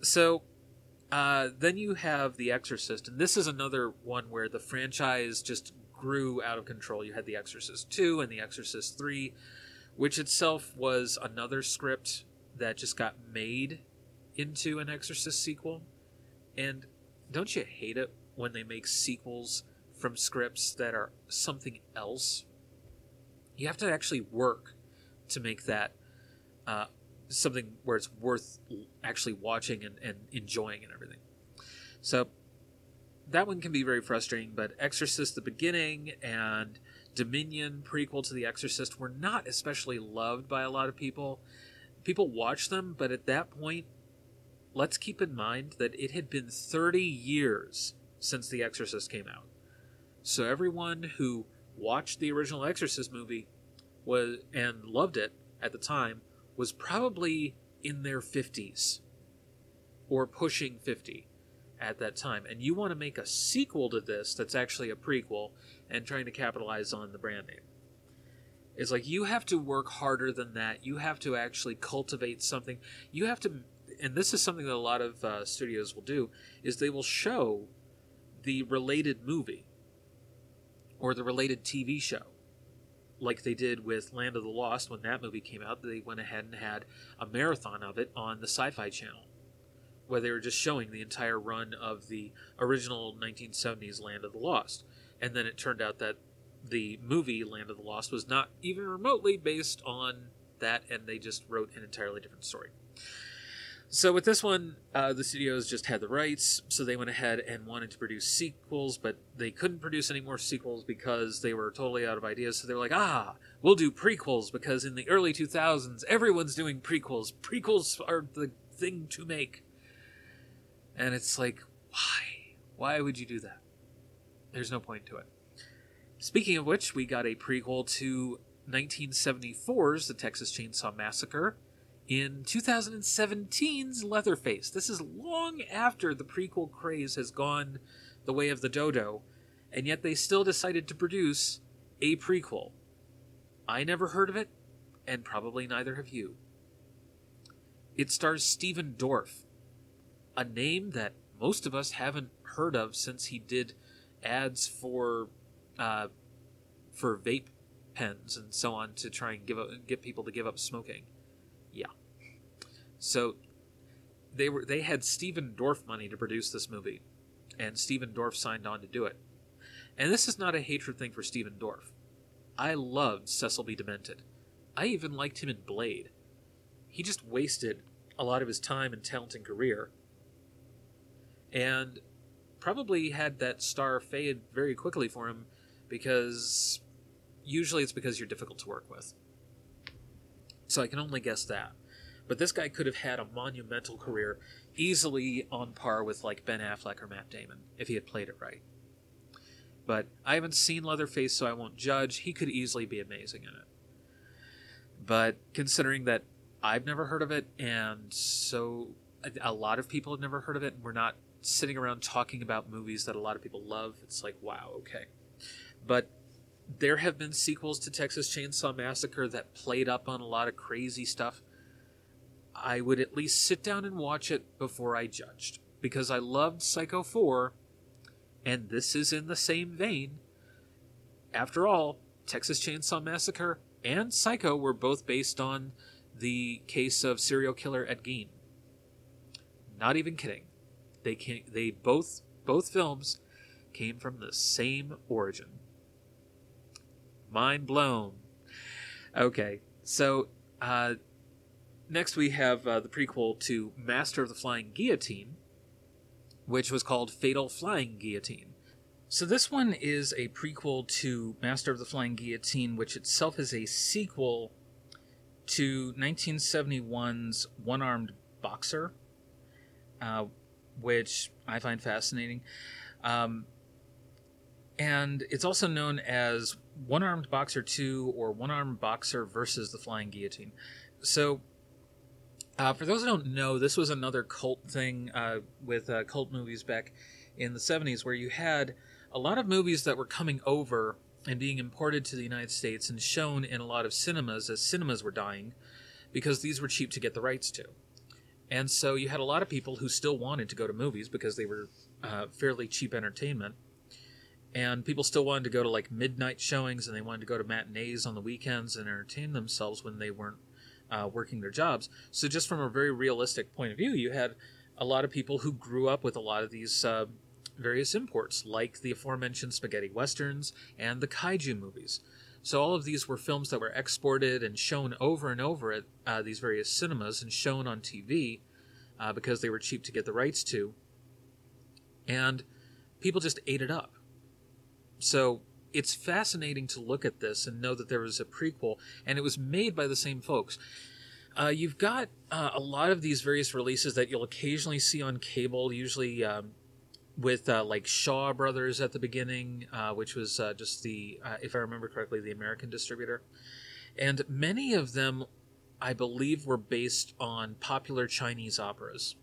So uh, then you have The Exorcist, and this is another one where the franchise just grew out of control. You had The Exorcist 2 and The Exorcist 3 which itself was another script that just got made into an Exorcist sequel. And don't you hate it when they make sequels from scripts that are something else? You have to actually work to make that uh, something where it's worth actually watching and, and enjoying and everything. So that one can be very frustrating, but Exorcist the beginning and Dominion prequel to The Exorcist were not especially loved by a lot of people. People watched them, but at that point, let's keep in mind that it had been 30 years since The Exorcist came out. So everyone who watched the original Exorcist movie was and loved it at the time was probably in their 50s or pushing 50 at that time. And you want to make a sequel to this that's actually a prequel and trying to capitalize on the brand name. It's like you have to work harder than that. You have to actually cultivate something. You have to, and this is something that a lot of uh, studios will do, is they will show the related movie or the related TV show. Like they did with Land of the Lost when that movie came out, they went ahead and had a marathon of it on the Sci Fi Channel where they were just showing the entire run of the original 1970s Land of the Lost. And then it turned out that the movie Land of the Lost was not even remotely based on that, and they just wrote an entirely different story. So with this one, uh, the studios just had the rights, so they went ahead and wanted to produce sequels, but they couldn't produce any more sequels because they were totally out of ideas. So they were like, "Ah, we'll do prequels because in the early 2000s, everyone's doing prequels. Prequels are the thing to make." And it's like, why? Why would you do that? There's no point to it. Speaking of which, we got a prequel to 1974's The Texas Chainsaw Massacre in 2017's Leatherface. This is long after the prequel craze has gone the way of the dodo, and yet they still decided to produce a prequel. I never heard of it, and probably neither have you. It stars Stephen Dorff, a name that most of us haven't heard of since he did ads for uh, for vape pens and so on to try and give up, get people to give up smoking. Yeah. So they were they had Stephen Dorff money to produce this movie, and Stephen Dorff signed on to do it. And this is not a hatred thing for Stephen Dorff. I loved Cecil B. Demented. I even liked him in Blade. He just wasted a lot of his time and talent and career and probably had that star fade very quickly for him because usually it's because you're difficult to work with. So I can only guess that. But this guy could have had a monumental career, easily on par with like Ben Affleck or Matt Damon, if he had played it right. But I haven't seen Leatherface, so I won't judge. He could easily be amazing in it. But considering that I've never heard of it, and so a lot of people have never heard of it, we're not sitting around talking about movies that a lot of people love, it's like, wow, okay. But there have been sequels to Texas Chainsaw Massacre that played up on a lot of crazy stuff. I would at least sit down and watch it before I judged because I loved Psycho 4 and this is in the same vein. After all, Texas Chainsaw Massacre and Psycho were both based on the case of serial killer Ed Gein. Not even kidding. They can they both both films came from the same origin. Mind blown. Okay, so uh, next we have uh, the prequel to Master of the Flying Guillotine, which was called Fatal Flying Guillotine. So this one is a prequel to Master of the Flying Guillotine, which itself is a sequel to 1971's One Armed Boxer, uh, which I find fascinating. Um, and it's also known as One Armed Boxer 2 or One Armed Boxer versus the Flying Guillotine. So, uh, for those who don't know, this was another cult thing uh, with uh, cult movies back in the 70s where you had a lot of movies that were coming over and being imported to the United States and shown in a lot of cinemas as cinemas were dying because these were cheap to get the rights to. And so you had a lot of people who still wanted to go to movies because they were uh, fairly cheap entertainment. And people still wanted to go to like midnight showings and they wanted to go to matinees on the weekends and entertain themselves when they weren't uh, working their jobs. So just from a very realistic point of view you had a lot of people who grew up with a lot of these uh, various imports like the aforementioned spaghetti westerns and the kaiju movies so all of these were films that were exported and shown over and over at uh, these various cinemas and shown on tv uh, because they were cheap to get the rights to and people just ate it up so it's fascinating to look at this and know that there was a prequel, and it was made by the same folks. Uh, you've got uh, a lot of these various releases that you'll occasionally see on cable, usually um, with uh, like Shaw Brothers at the beginning, uh, which was uh, just the, uh, if I remember correctly, the American distributor. And many of them, I believe, were based on popular Chinese operas.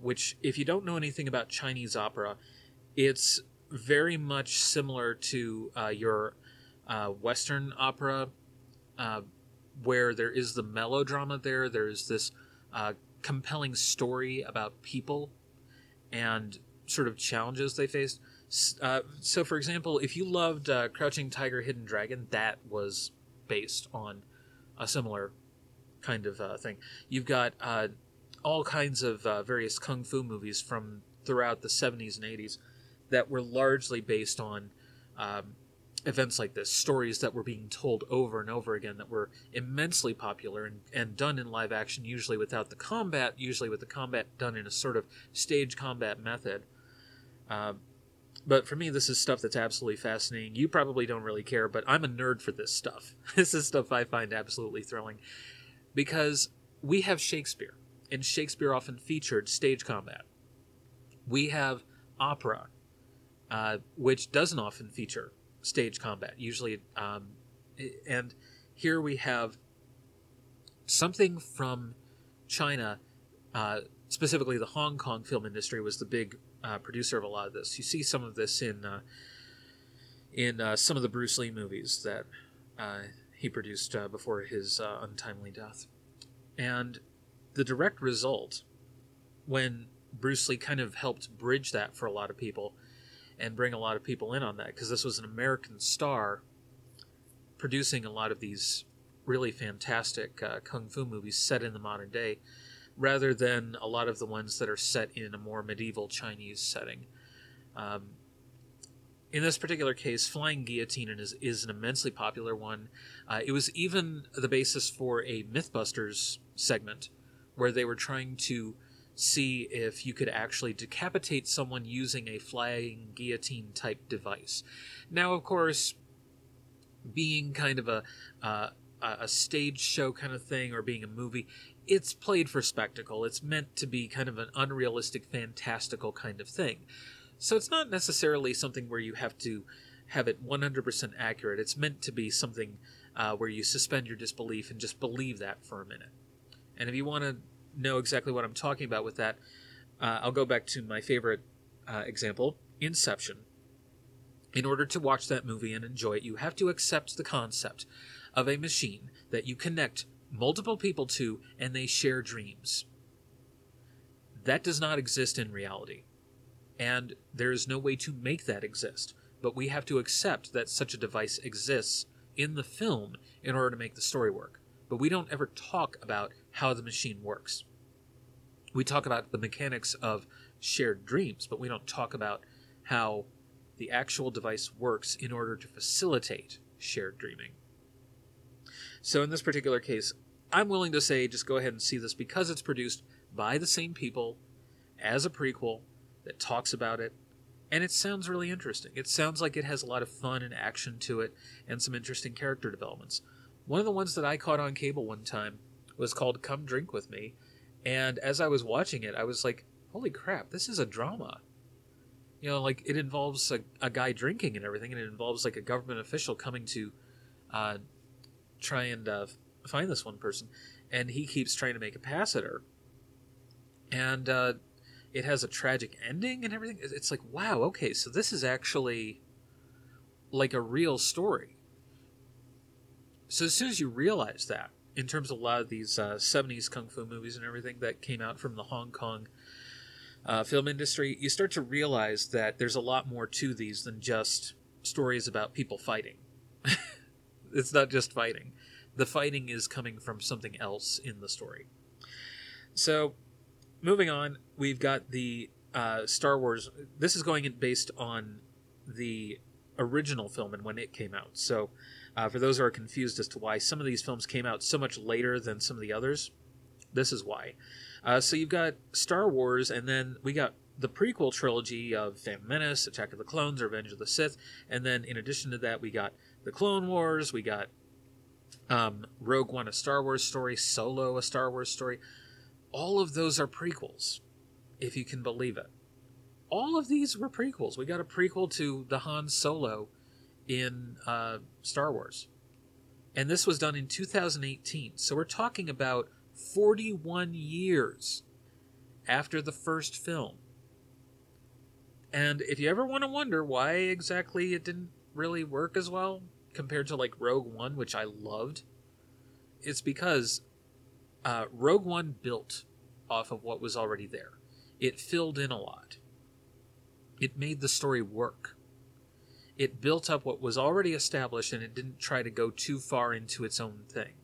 which, if you don't know anything about Chinese opera, it's very much similar to uh, your uh, Western opera, uh, where there is the melodrama there. There's this uh, compelling story about people and sort of challenges they faced. Uh, so, for example, if you loved uh, Crouching Tiger, Hidden Dragon, that was based on a similar kind of thing. You've got all kinds of various kung fu movies from throughout the 70s and 80s that were largely based on um, events like this, stories that were being told over and over again that were immensely popular and, and done in live action, usually without the combat, usually with the combat done in a sort of stage combat method. Um, but for me, this is stuff that's absolutely fascinating. You probably don't really care, but I'm a nerd for this stuff. *laughs* this is stuff I find absolutely thrilling because we have Shakespeare, and Shakespeare often featured stage combat. We have opera, uh, which doesn't often feature stage combat. Usually, um, and here we have something from China, uh, specifically the Hong Kong film industry was the big uh, producer of a lot of this. You see some of this in uh, in uh, some of the Bruce Lee movies that uh, he produced before his untimely death, and the direct result when Bruce Lee kind of helped bridge that for a lot of people and bring a lot of people in on that because this was an American star producing a lot of these really fantastic uh, kung fu movies set in the modern day rather than a lot of the ones that are set in a more medieval Chinese setting. Um, in this particular case, Flying Guillotine is, is an immensely popular one. Uh, it was even the basis for a Mythbusters segment where they were trying to see if you could actually decapitate someone using a flying guillotine type device. Now, of course, being kind of a uh, a stage show kind of thing or being a movie, it's played for spectacle. It's meant to be kind of an unrealistic, fantastical kind of thing. So it's not necessarily something where you have to have it 100% accurate. It's meant to be something uh, where you suspend your disbelief and just believe that for a minute. And if you want to know exactly what I'm talking about with that, uh, I'll go back to my favorite uh, example Inception. in order to watch that movie and enjoy it, you have to accept the concept of a machine that you connect multiple people to and they share dreams. That does not exist in reality. And there is no way to make that exist. But we have to accept that such a device exists in the film in order to make the story work. But we don't ever talk about how the machine works. We talk about the mechanics of shared dreams, but we don't talk about how the actual device works in order to facilitate shared dreaming. So, in this particular case, I'm willing to say just go ahead and see this because it's produced by the same people as a prequel that talks about it. And it sounds really interesting. It sounds like it has a lot of fun and action to it and some interesting character developments. One of the ones that I caught on cable one time was called Come Drink With Me. And as I was watching it, I was like, holy crap, this is a drama. You know, like it involves a, a guy drinking and everything, and it involves like a government official coming to uh, try and uh, find this one person. And he keeps trying to make a pass at her. And uh, it has a tragic ending and everything. It's like, wow, okay, so this is actually like a real story. So as soon as you realize that, in terms of a lot of these uh, 70s kung fu movies and everything that came out from the Hong Kong uh, film industry, you start to realize that there's a lot more to these than just stories about people fighting. *laughs* it's not just fighting. The fighting is coming from something else in the story. So moving on, we've got the uh, Star Wars. This is going in based on the original film and when it came out. So, uh, for those who are confused as to why some of these films came out so much later than some of the others, this is why. Uh, so you've got Star Wars, and then we got the prequel trilogy of Phantom Menace, Attack of the Clones, Revenge of the Sith, and then in addition to that, we got the Clone Wars, we got um, Rogue One, a Star Wars story, Solo, a Star Wars story all of those are prequels, if you can believe it. All of these were prequels. We got a prequel to the Han Solo in uh, Star Wars. And this was done in 2018. So we're talking about 41 years after the first film. And if you ever want to wonder why exactly it didn't really work as well compared to like Rogue One, which I loved, it's because uh, Rogue One built off of what was already there. It filled in a lot. It made the story work. It built up what was already established and it didn't try to go too far into its own thing.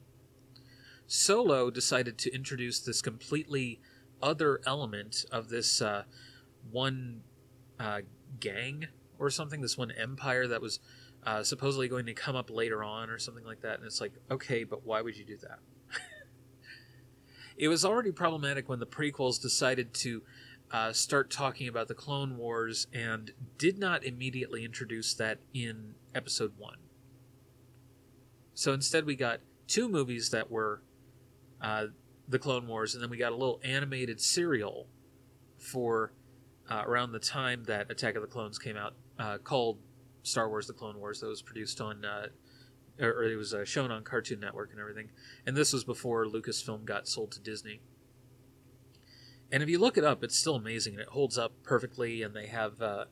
Solo decided to introduce this completely other element of this uh, one uh, gang or something, this one empire that was uh, supposedly going to come up later on or something like that. And it's like, okay, but why would you do that? *laughs* It was already problematic when the prequels decided to uh, start talking about the Clone Wars and did not immediately introduce that in Episode 1. So instead, we got two movies that were uh, the Clone Wars, and then we got a little animated serial for uh, around the time that Attack of the Clones came out uh, called Star Wars The Clone Wars that was produced on uh, or, it was uh, shown on Cartoon Network and everything. And this was before Lucasfilm got sold to Disney. And if you look it up, it's still amazing and it holds up perfectly. And they have uh,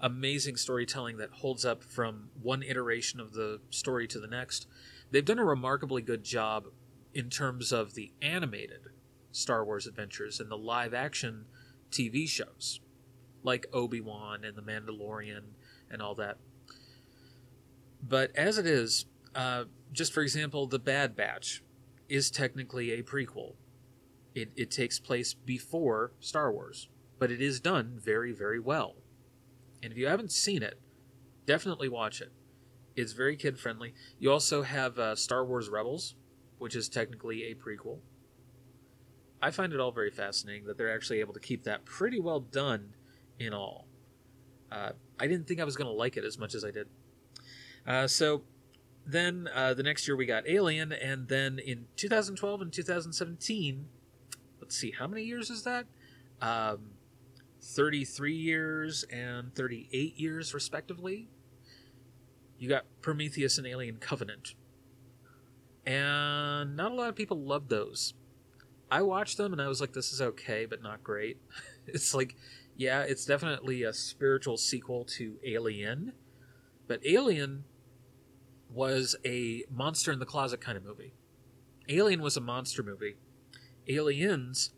amazing storytelling that holds up from one iteration of the story to the next. They've done a remarkably good job in terms of the animated Star Wars adventures and the live action TV shows, like Obi Wan and The Mandalorian and all that. But as it is, uh, just for example, The Bad Batch is technically a prequel. It, it takes place before Star Wars, but it is done very, very well. And if you haven't seen it, definitely watch it. It's very kid friendly. You also have uh, Star Wars Rebels, which is technically a prequel. I find it all very fascinating that they're actually able to keep that pretty well done in all. Uh, I didn't think I was going to like it as much as I did. Uh, so then uh, the next year we got Alien, and then in 2012 and 2017, let's see, how many years is that? Um, 33 years and 38 years, respectively. You got Prometheus and Alien Covenant. And not a lot of people loved those. I watched them and I was like, this is okay, but not great. *laughs* it's like, yeah, it's definitely a spiritual sequel to Alien, But Alien was a monster in the closet kind of movie. Alien was a monster movie. Aliens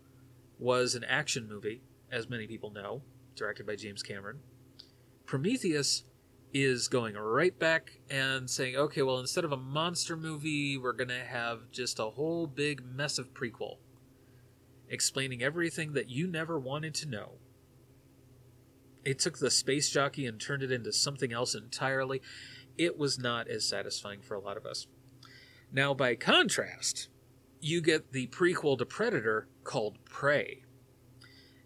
was an action movie, as many people know, directed by James Cameron. Prometheus is going right back and saying, okay, well, instead of a monster movie, we're going to have just a whole big mess of prequel explaining everything that you never wanted to know. It took the space jockey and turned it into something else entirely. It was not as satisfying for a lot of us. Now, by contrast, you get the prequel to Predator called Prey.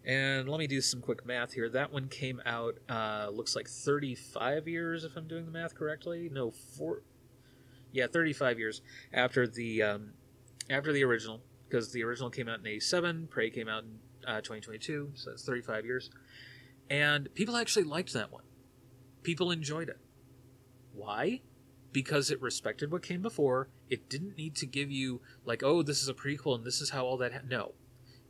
And let me do some quick math here. That one came out, uh, looks like 35 years, if I'm doing the math correctly. No, four. Yeah, 35 years after the um, after the original, because the original came out in '87. Prey came out in uh, 2022, so that's 35 years. And people actually liked that one. People enjoyed it. Why? Because it respected what came before. It didn't need to give you like, oh, this is a prequel and this is how all that. Ha-. No,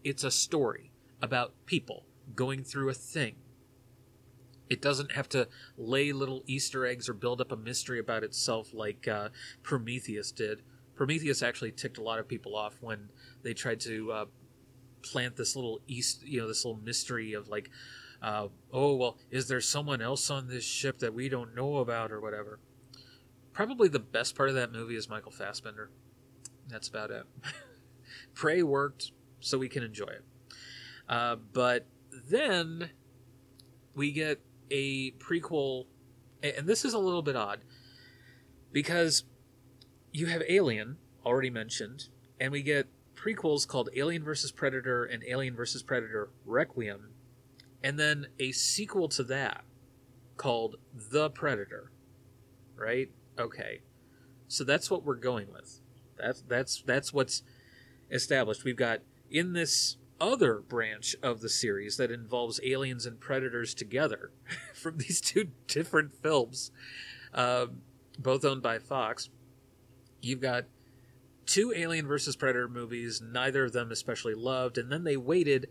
it's a story about people going through a thing. It doesn't have to lay little Easter eggs or build up a mystery about itself like uh, Prometheus did. Prometheus actually ticked a lot of people off when they tried to uh, plant this little east, you know, this little mystery of like, uh, oh well, is there someone else on this ship that we don't know about or whatever? Probably the best part of that movie is Michael Fassbender. That's about it. *laughs* Prey worked, so we can enjoy it. Uh, but then we get a prequel, and this is a little bit odd because you have Alien, already mentioned, and we get prequels called Alien vs. Predator and Alien vs. Predator Requiem, and then a sequel to that called The Predator. Right? Okay. So that's what we're going with. That's that's that's what's established. We've got in this other branch of the series that involves aliens and predators together *laughs* from these two different films, uh, both owned by Fox. You've got two Alien versus Predator movies, neither of them especially loved, and then they waited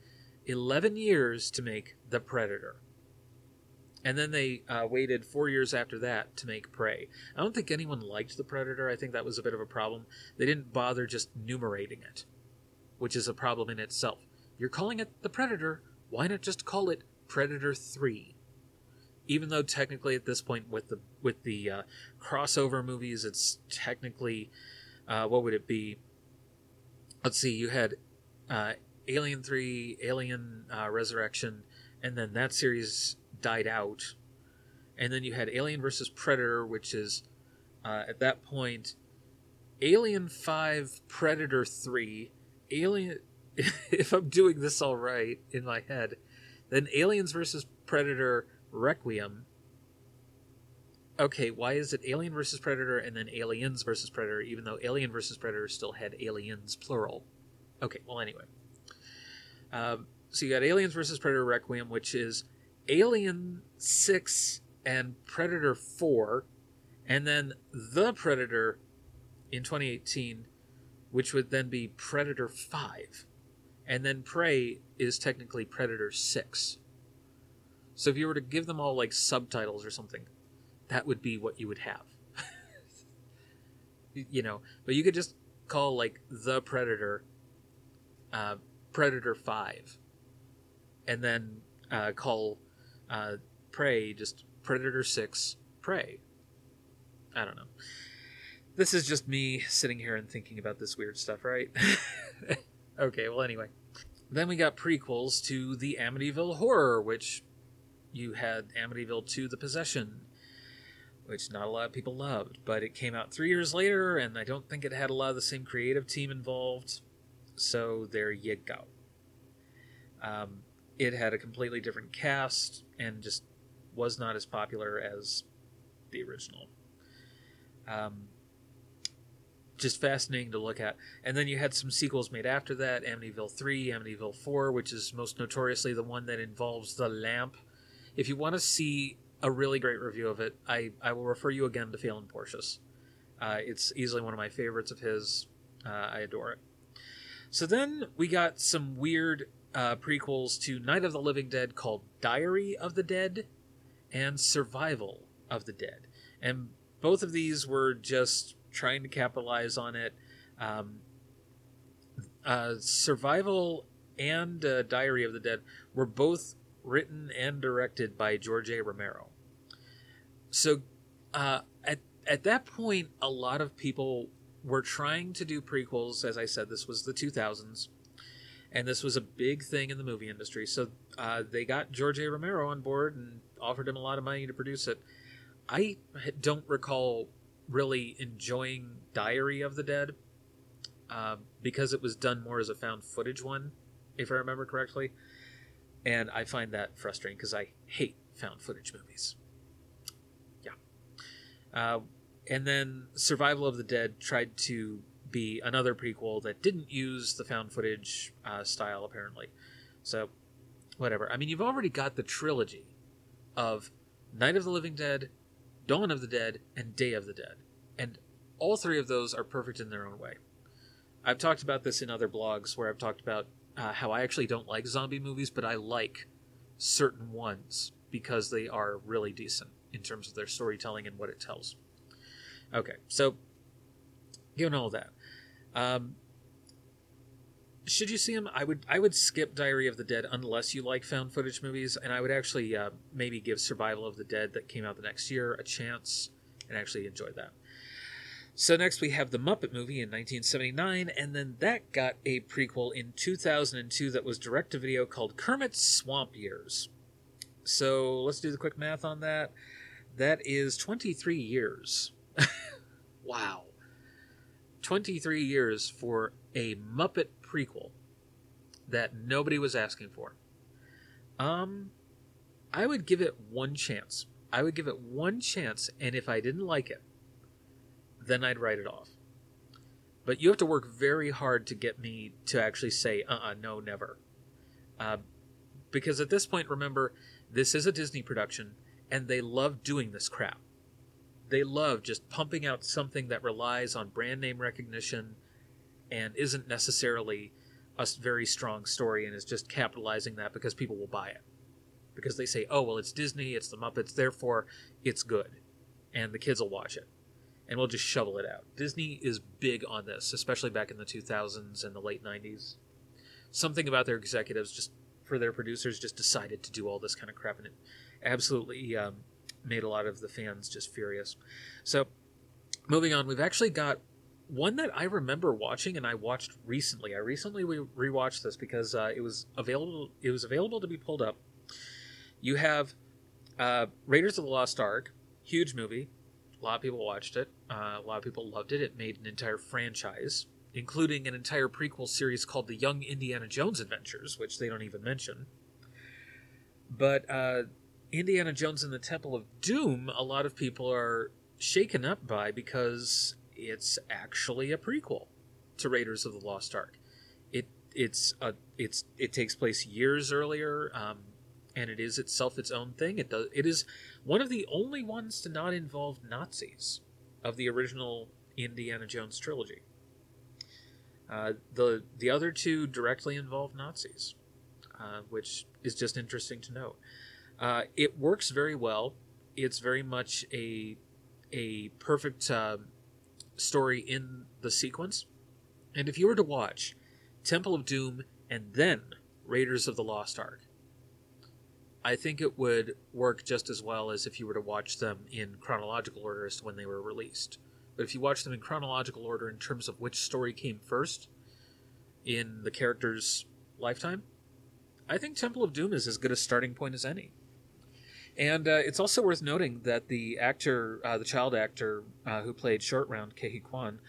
11 years to make The Predator. And then they uh, waited four years after that to make Prey. I don't think anyone liked The Predator. I think that was a bit of a problem. They didn't bother just numerating it, which is a problem in itself. You're calling it The Predator. Why not just call it Predator 3? Even though technically at this point with the with the uh, crossover movies, it's technically uh, what would it be? Let's see. You had uh, Alien Three, Alien uh, Resurrection, and then that series died out, and then you had Alien versus Predator, which is uh, at that point Alien Five, Predator Three, Alien *laughs* if I'm doing this all right in my head, then Aliens versus Predator Requiem. Okay, why is it Alien versus Predator and then Aliens versus Predator, even though Alien versus Predator still had aliens plural? Okay, well, anyway. Um, so you got Aliens versus Predator Requiem, which is Alien 6 and Predator 4, and then The Predator in 2018, which would then be Predator 5 and then Prey is technically Predator 6. So if you were to give them all like subtitles or something, that would be what you would have. *laughs* you know, but you could just call like The Predator uh, Predator 5 and then uh, call uh, Prey just Predator 6 Prey. I don't know. This is just me sitting here and thinking about this weird stuff, right? *laughs* okay, well, anyway. Then we got prequels to the Amityville Horror, which you had Amityville 2 The Possession, which not a lot of people loved, but it came out three years later, and I don't think it had a lot of the same creative team involved. So there you go. Um, it had a completely different cast and just was not as popular as the original. Um, just fascinating to look at. And then you had some sequels made after that Amityville 3, Amityville 4, which is most notoriously the one that involves the lamp. If you want to see a really great review of it, I, I will refer you again to Phelan Porteous. Uh, it's easily one of my favorites of his. Uh, I adore it. So then we got some weird uh, prequels to Night of the Living Dead called Diary of the Dead and Survival of the Dead. and both of these were just trying to capitalize on it. Um, uh, Survival and uh, Diary of the Dead were both written and directed by George A. Romero. So uh, at at that point, a lot of people were trying to do prequels. As I said, this was the 2000s, and this was a big thing in the movie industry. So uh, they got George A. Romero on board and offered him a lot of money to produce it. I don't recall really enjoying Diary of the Dead uh, because it was done more as a found footage one, if I remember correctly. And I find that frustrating because I hate found footage movies. Yeah. Uh, and then Survival of the Dead tried to be another prequel that didn't use the found footage uh, style, apparently. So, whatever. I mean, you've already got the trilogy of Night of the Living Dead, Dawn of the Dead, and Day of the Dead. And all three of those are perfect in their own way. I've talked about this in other blogs where I've talked about uh, how I actually don't like zombie movies, but I like certain ones because they are really decent in terms of their storytelling and what it tells. Okay, so given all that, um, should you see them? I would I would skip Diary of the Dead unless you like found footage movies, and I would actually uh, maybe give Survival of the Dead that came out the next year a chance and actually enjoy that. So next we have the Muppet movie in 1979, and then that got a prequel in 2002 that was direct to video called Kermit's Swamp Years. So let's do the quick math on that. That is 23 years. Wow. 23 years for a Muppet prequel that nobody was asking for. Um, I would give it one chance. I would give it one chance, and if I didn't like it, then I'd write it off. But you have to work very hard to get me to actually say, uh uh no, never. Uh, because at this point, remember, this is a Disney production, and they love doing this crap. They love just pumping out something that relies on brand name recognition and isn't necessarily a very strong story and is just capitalizing that because people will buy it. Because they say, oh, well, it's Disney, it's the Muppets, therefore it's good. And the kids will watch it. And we'll just shovel it out. Disney is big on this, especially back in the 2000s and the late 90s. Something about their executives, just for their producers, just decided to do all this kind of crap, and it absolutely um, made a lot of the fans just furious. So, moving on, we've actually got one that I remember watching and I watched recently. I recently re- rewatched this because uh, it was available. It was available to be pulled up. You have uh, Raiders of the Lost Ark, huge movie. A lot of people watched it. Uh, a lot of people loved it. It made an entire franchise, including an entire prequel series called The Young Indiana Jones Adventures, which they don't even mention. But uh, Indiana Jones and the Temple of Doom, a lot of people are shaken up by because it's actually a prequel to Raiders of the Lost Ark. It it's a it's it takes place years earlier, um, and it is itself its own thing. It does it is one of the only ones to not involve Nazis of the original Indiana Jones trilogy. Uh, the the other two directly involve Nazis, uh, which is just interesting to note. Uh, it works very well. It's very much a a perfect uh, story in the sequence. And if you were to watch Temple of Doom and then Raiders of the Lost Ark, I think it would work just as well as if you were to watch them in chronological order as to when they were released. But if you watch them in chronological order in terms of which story came first in the character's lifetime, I think Temple of Doom is as good a starting point as any. And uh, it's also worth noting that the actor, uh, the child actor uh, who played Short Round, Ke Quan,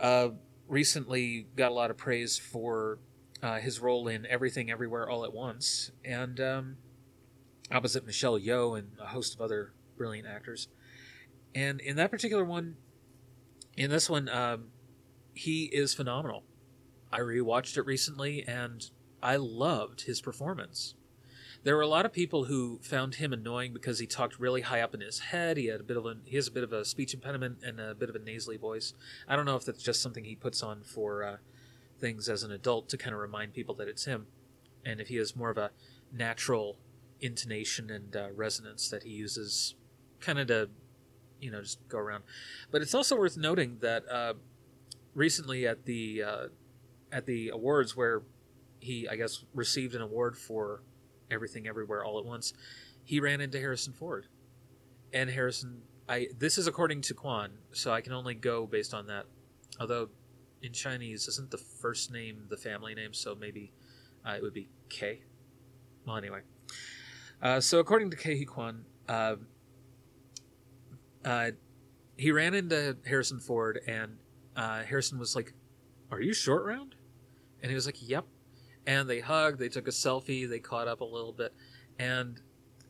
uh, recently got a lot of praise for uh, his role in Everything Everywhere All at Once, and um, opposite Michelle Yeoh and a host of other brilliant actors. And in that particular one, in this one, um, he is phenomenal. I rewatched it recently, and I loved his performance. There were a lot of people who found him annoying because he talked really high up in his head. He had a bit of a he has a bit of a speech impediment and a bit of a nasally voice. I don't know if that's just something he puts on for uh, things as an adult to kind of remind people that it's him, and if he has more of a natural intonation and uh, resonance that he uses, kind of to you know just go around. But it's also worth noting that uh, recently at the uh, at the awards where he I guess received an award for everything everywhere all at once, he ran into Harrison Ford, and Harrison. I this is according to Quan, so I can only go based on that. Although in Chinese isn't the first name the family name, so maybe uh, it would be K. Well, anyway. Uh, so according to Ke Huy Quan, uh, uh, he ran into Harrison Ford, and uh, Harrison was like, "Are you short round?" And he was like, "Yep." And they hugged. They took a selfie. They caught up a little bit, and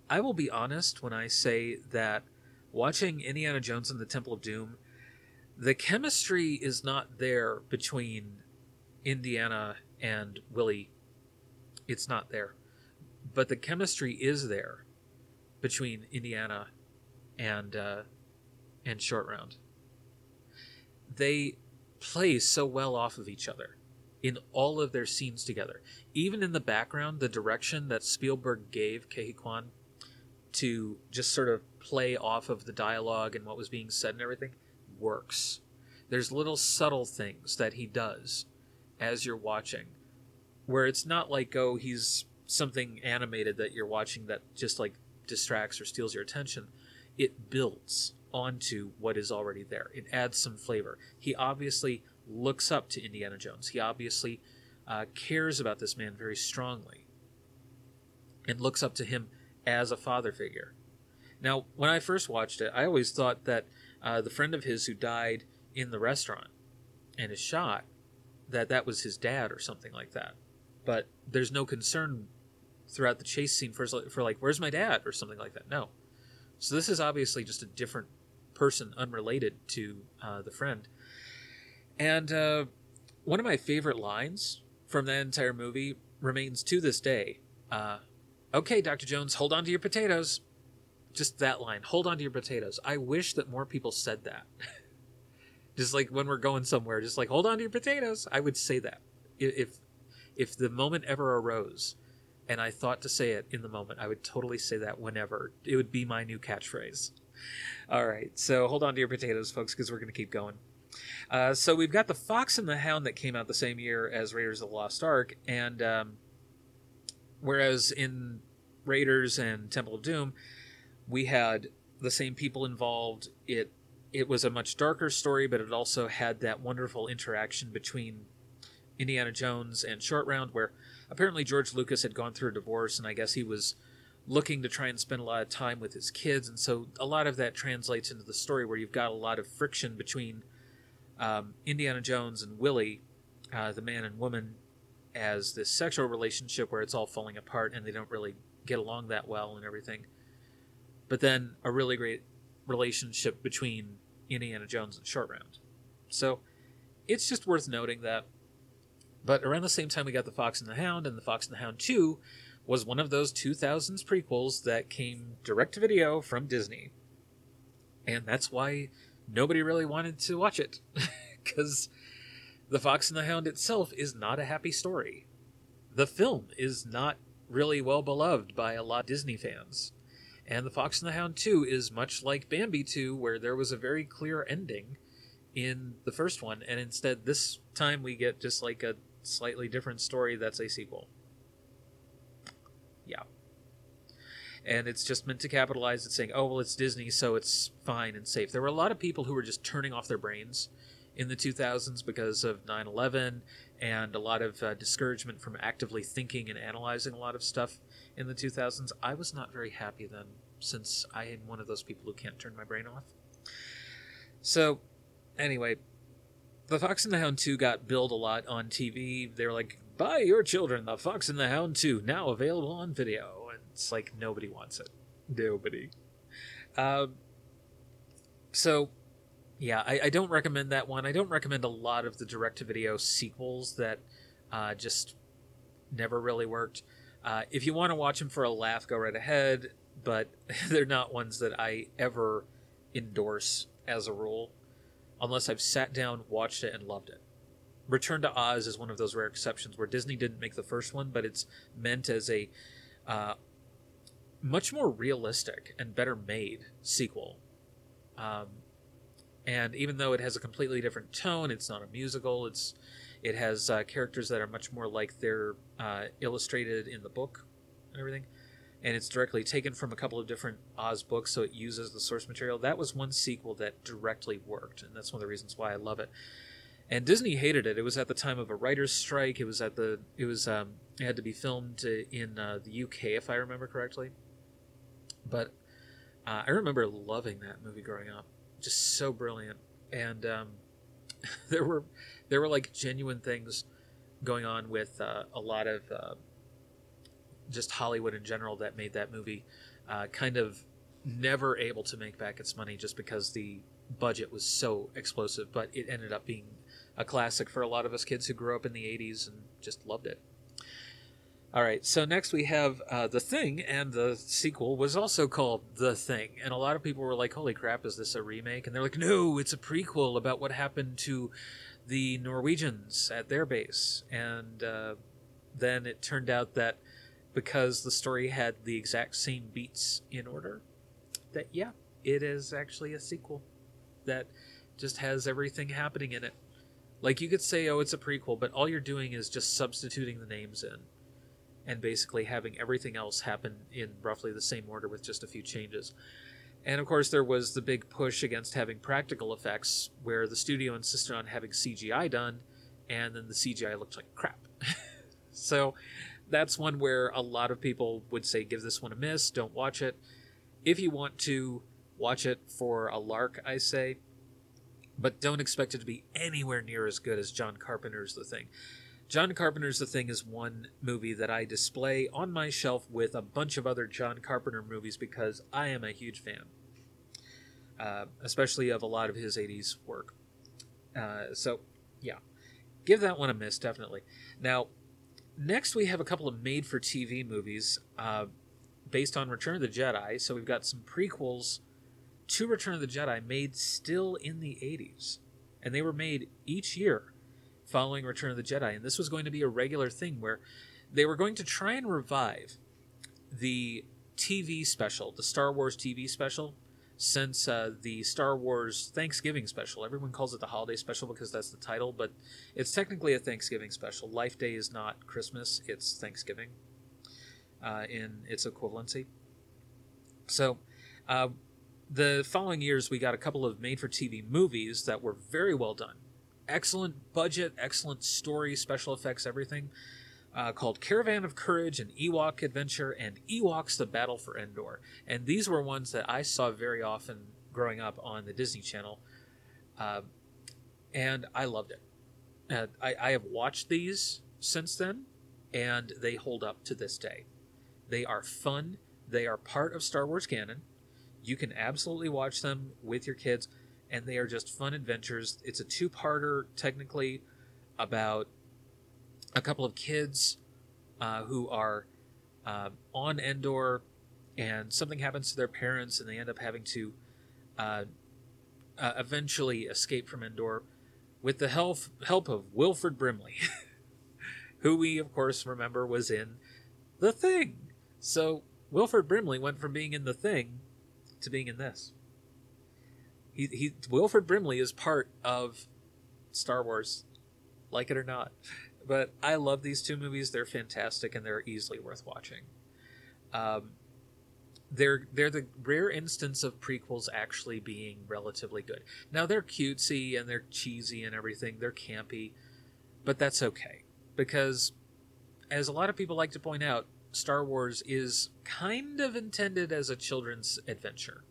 I will be honest when I say that watching Indiana Jones and the Temple of Doom, the chemistry is not there between Indiana and Willie. It's not there. But the chemistry is there between Indiana and uh, and Short Round. They play so well off of each other in all of their scenes together. Even in the background, the direction that Spielberg gave Ke Huy Quan to just sort of play off of the dialogue and what was being said and everything works. There's little subtle things that he does as you're watching where it's not like oh he's something animated that you're watching that just like distracts or steals your attention. It builds onto what is already there. It adds some flavor. He obviously looks up to Indiana Jones. He obviously uh, cares about this man very strongly and looks up to him as a father figure. Now, when I first watched it, I always thought that uh, the friend of his who died in the restaurant and is shot, that that was his dad or something like that. But there's no concern throughout the chase scene for, for like, where's my dad or something like that. No. So this is obviously just a different person, unrelated to uh, the friend. And uh, one of my favorite lines from that entire movie remains to this day. Uh, okay, Dr. Jones, hold on to your potatoes. Just that line, hold on to your potatoes. I wish that more people said that. *laughs* just like when we're going somewhere, just like hold on to your potatoes. I would say that if if the moment ever arose and I thought to say it in the moment, I would totally say that whenever. It would be my new catchphrase. All right, so hold on to your potatoes, folks, because we're going to keep going. Uh, so we've got the Fox and the Hound that came out the same year as Raiders of the Lost Ark, and um, whereas in Raiders and Temple of Doom, we had the same people involved. It it was a much darker story, but it also had that wonderful interaction between Indiana Jones and Short Round, where apparently George Lucas had gone through a divorce, and I guess he was looking to try and spend a lot of time with his kids, and so a lot of that translates into the story where you've got a lot of friction between um, Indiana Jones and Willie, uh, the man and woman, as this sexual relationship where it's all falling apart and they don't really get along that well and everything. But then a really great relationship between Indiana Jones and Short Round. So it's just worth noting that but around the same time, we got The Fox and the Hound, and The Fox and the Hound 2 was one of those 2000s prequels that came direct to video from Disney. And that's why nobody really wanted to watch it. *laughs* Because The Fox and the Hound itself is not a happy story. The film is not really well beloved by a lot of Disney fans. And The Fox and the Hound 2 is much like Bambi 2, where there was a very clear ending in the first one, and instead this time we get just like a slightly different story that's a sequel. Yeah. And it's just meant to capitalize it, saying, oh, well, it's Disney, so it's fine and safe. There were a lot of people who were just turning off their brains in the 2000s because of 9 11 and a lot of uh, discouragement from actively thinking and analyzing a lot of stuff in the 2000s. I was not very happy then, since I am one of those people who can't turn my brain off. So, anyway, the Fox and the Hound 2 got billed a lot on TV. They were like, buy your children The Fox and the Hound 2, now available on video. It's like, nobody wants it. Nobody. Uh, so, yeah, I, I, don't recommend that one. I don't recommend a lot of the direct to video sequels that uh, just never really worked. Uh, if you want to watch them for a laugh, go right ahead, but *laughs* they're not ones that I ever endorse as a rule unless I've sat down, watched it, and loved it. Return to Oz is one of those rare exceptions where Disney didn't make the first one, but it's meant as a uh, much more realistic and better made sequel Um, and even though it has a completely different tone, it's not a musical. It's it has uh, characters that are much more like they're uh, illustrated in the book and everything. And it's directly taken from a couple of different Oz books, so it uses the source material. That was one sequel that directly worked, and that's one of the reasons why I love it. And Disney hated it. It was at the time of a writer's strike. It was at the it was um, it had to be filmed in uh, the UK, if I remember correctly. But uh, I remember loving that movie growing up, just so brilliant. And um, *laughs* there were there were like genuine things going on with uh, a lot of uh, just Hollywood in general that made that movie uh, kind of never able to make back its money just because the budget was so explosive. But it ended up being a classic for a lot of us kids who grew up in the 80s and just loved it. All right, so next we have uh, The Thing, and the sequel was also called The Thing. And a lot of people were like, holy crap, is this a remake? And they're like, no, it's a prequel about what happened to the Norwegians at their base. And uh, then it turned out that because the story had the exact same beats in order, that yeah, it is actually a sequel that just has everything happening in it. Like you could say, oh, it's a prequel, but all you're doing is just substituting the names in and basically having everything else happen in roughly the same order with just a few changes. And of course, there was the big push against having practical effects, where the studio insisted on having CGI done, and then the CGI looked like crap. *laughs* so that's one where a lot of people would say, give this one a miss, don't watch it. If you want to watch it for a lark, I say, but don't expect it to be anywhere near as good as John Carpenter's The Thing. John Carpenter's The Thing is one movie that I display on my shelf with a bunch of other John Carpenter movies because I am a huge fan, uh, especially of a lot of his 80s work. Uh, so, yeah, give that one a miss, definitely. Now, next we have a couple of made for TV movies uh, based on Return of the Jedi. So, we've got some prequels to Return of the Jedi made still in the 80s, and they were made each year following Return of the Jedi. And this was going to be a regular thing where they were going to try and revive the TV special, the Star Wars TV special, since uh, the Star Wars Thanksgiving special. Everyone calls it the holiday special because that's the title, but it's technically a Thanksgiving special. Life Day is not Christmas, it's Thanksgiving uh, in its equivalency. So, uh, the following years, we got a couple of made for TV movies that were very well done excellent budget, excellent story, special effects, everything. Uh, called Caravan of Courage and Ewok Adventure and Ewoks the Battle for Endor. And these were ones that I saw very often growing up on the Disney Channel. Uh, and I loved it. Uh, I, I have watched these since then, and they hold up to this day. They are fun, they are part of Star Wars canon. You can absolutely watch them with your kids and they are just fun adventures. It's a two parter, technically, about a couple of kids uh, who are uh, on Endor, and something happens to their parents, and they end up having to uh, uh eventually escape from Endor with the help, help of Wilford Brimley, *laughs* who we, of course, remember was in The Thing. So, Wilford Brimley went from being in The Thing to being in this. He, he Wilford Brimley is part of Star Wars, like it or not. But I love these two movies. They're fantastic and they're easily worth watching. Um, they're they're the rare instance of prequels actually being relatively good. Now they're cutesy and they're cheesy and everything. They're campy, but that's okay because, as a lot of people like to point out, Star Wars is kind of intended as a children's adventure.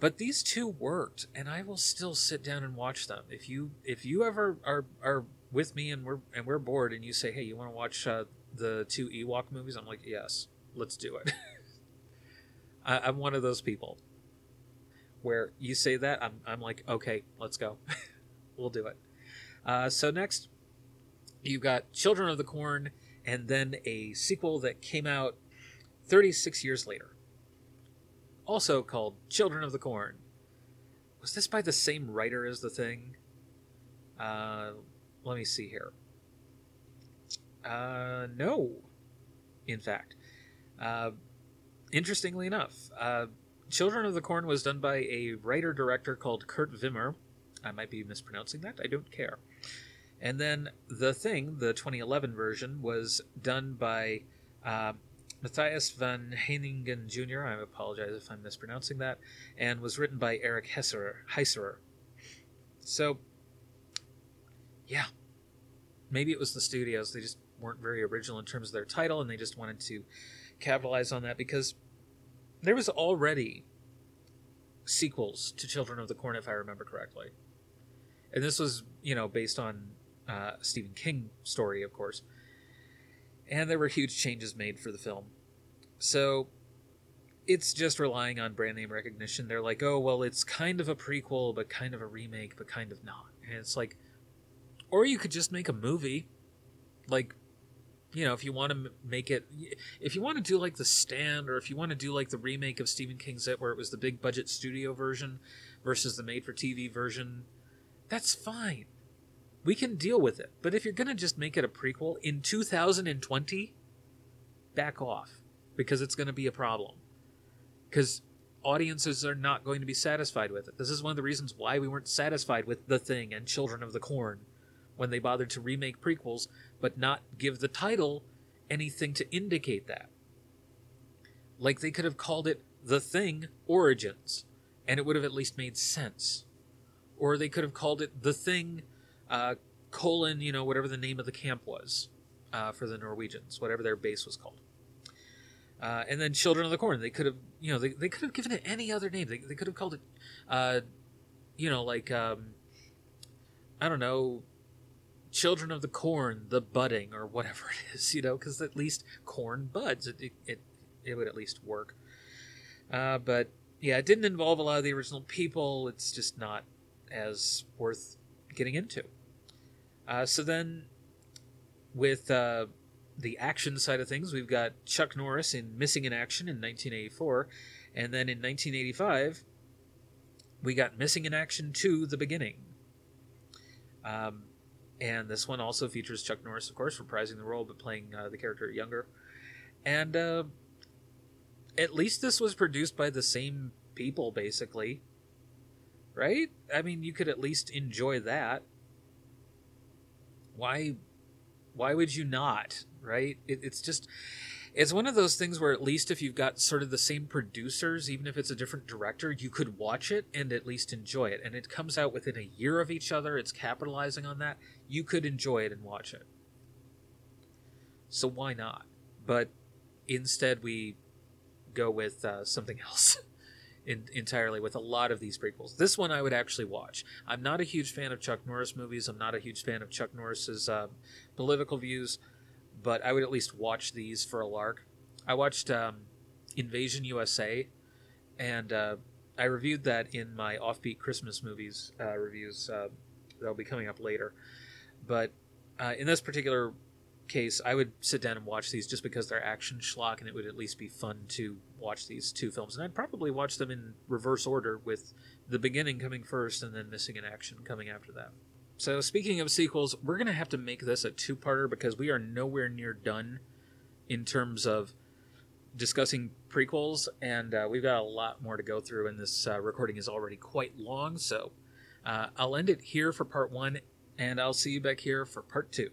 But these two worked, and I will still sit down and watch them. If you if you ever are are with me and we're and we're bored, and you say, "Hey, you want to watch uh, the two Ewok movies?" I'm like, "Yes, let's do it." *laughs* I, I'm one of those people where you say that, I'm I'm like, "Okay, let's go, *laughs* we'll do it." Uh, so next, you've got Children of the Corn, and then a sequel that came out 36 years later also called Children of the Corn. Was this by the same writer as The Thing? Uh, let me see here. Uh, no, in fact. Uh, interestingly enough, uh, Children of the Corn was done by a writer director called Kurt Wimmer. I might be mispronouncing that. I don't care. And then The Thing, the 2011 version, was done by uh, Matthias van Heijningen Jr. I apologize if I'm mispronouncing that, and was written by Eric Hesserer. Heisserer. So, yeah, maybe it was the studios. They just weren't very original in terms of their title, and they just wanted to capitalize on that because there was already sequels to Children of the Corn, if I remember correctly. And this was, you know, based on uh, Stephen King story, of course. And there were huge changes made for the film. So it's just relying on brand name recognition. They're like, oh, well, it's kind of a prequel, but kind of a remake, but kind of not. And it's like, or you could just make a movie. Like, you know, if you want to make it, if you want to do like The Stand, or if you want to do like the remake of Stephen King's It, where it was the big budget studio version versus the made for TV version, that's fine. We can deal with it. But if you're going to just make it a prequel in 2020, back off because it's going to be a problem. Because audiences are not going to be satisfied with it. This is one of the reasons why we weren't satisfied with The Thing and Children of the Corn when they bothered to remake prequels but not give the title anything to indicate that. Like they could have called it The Thing Origins and it would have at least made sense. Or they could have called it The Thing uh, colon, you know, whatever the name of the camp was uh, for the Norwegians, whatever their base was called. Uh, and then Children of the Corn, they could have, you know, they, they could have given it any other name. They, they could have called it, uh, you know, like, um, I don't know, Children of the Corn, the budding, or whatever it is, you know, because at least corn buds. It, it, it, it would at least work. Uh, but yeah, it didn't involve a lot of the original people. It's just not as worth getting into. Uh, so then, with uh, the action side of things, we've got Chuck Norris in Missing in Action in 1984, and then in 1985, we got Missing in Action 2 The Beginning. Um, and this one also features Chuck Norris, of course, reprising the role but playing uh, the character younger. And uh, at least this was produced by the same people, basically. Right? I mean, you could at least enjoy that. Why? Why would you not? Right? It, it's just it's one of those things where at least if you've got sort of the same producers even if it's a different director you could watch it and at least enjoy it and it comes out within a year of each other it's capitalizing on that you could enjoy it and watch it so why not but instead we go with uh, something *laughs* else in, entirely with a lot of these prequels this one i would actually watch i'm not a huge fan of chuck norris movies i'm not a huge fan of chuck norris's uh, political views but I would at least watch these for a lark. I watched um, Invasion USA, and uh, I reviewed that in my offbeat Christmas movies uh, reviews. Uh, that'll be coming up later. But uh, in this particular case, I would sit down and watch these just because they're action schlock, and it would at least be fun to watch these two films. And I'd probably watch them in reverse order, with the beginning coming first, and then Missing in Action coming after that. So, speaking of sequels, we're going to have to make this a two parter because we are nowhere near done in terms of discussing prequels, and uh, we've got a lot more to go through, and this uh, recording is already quite long. So, uh, I'll end it here for part one, and I'll see you back here for part two.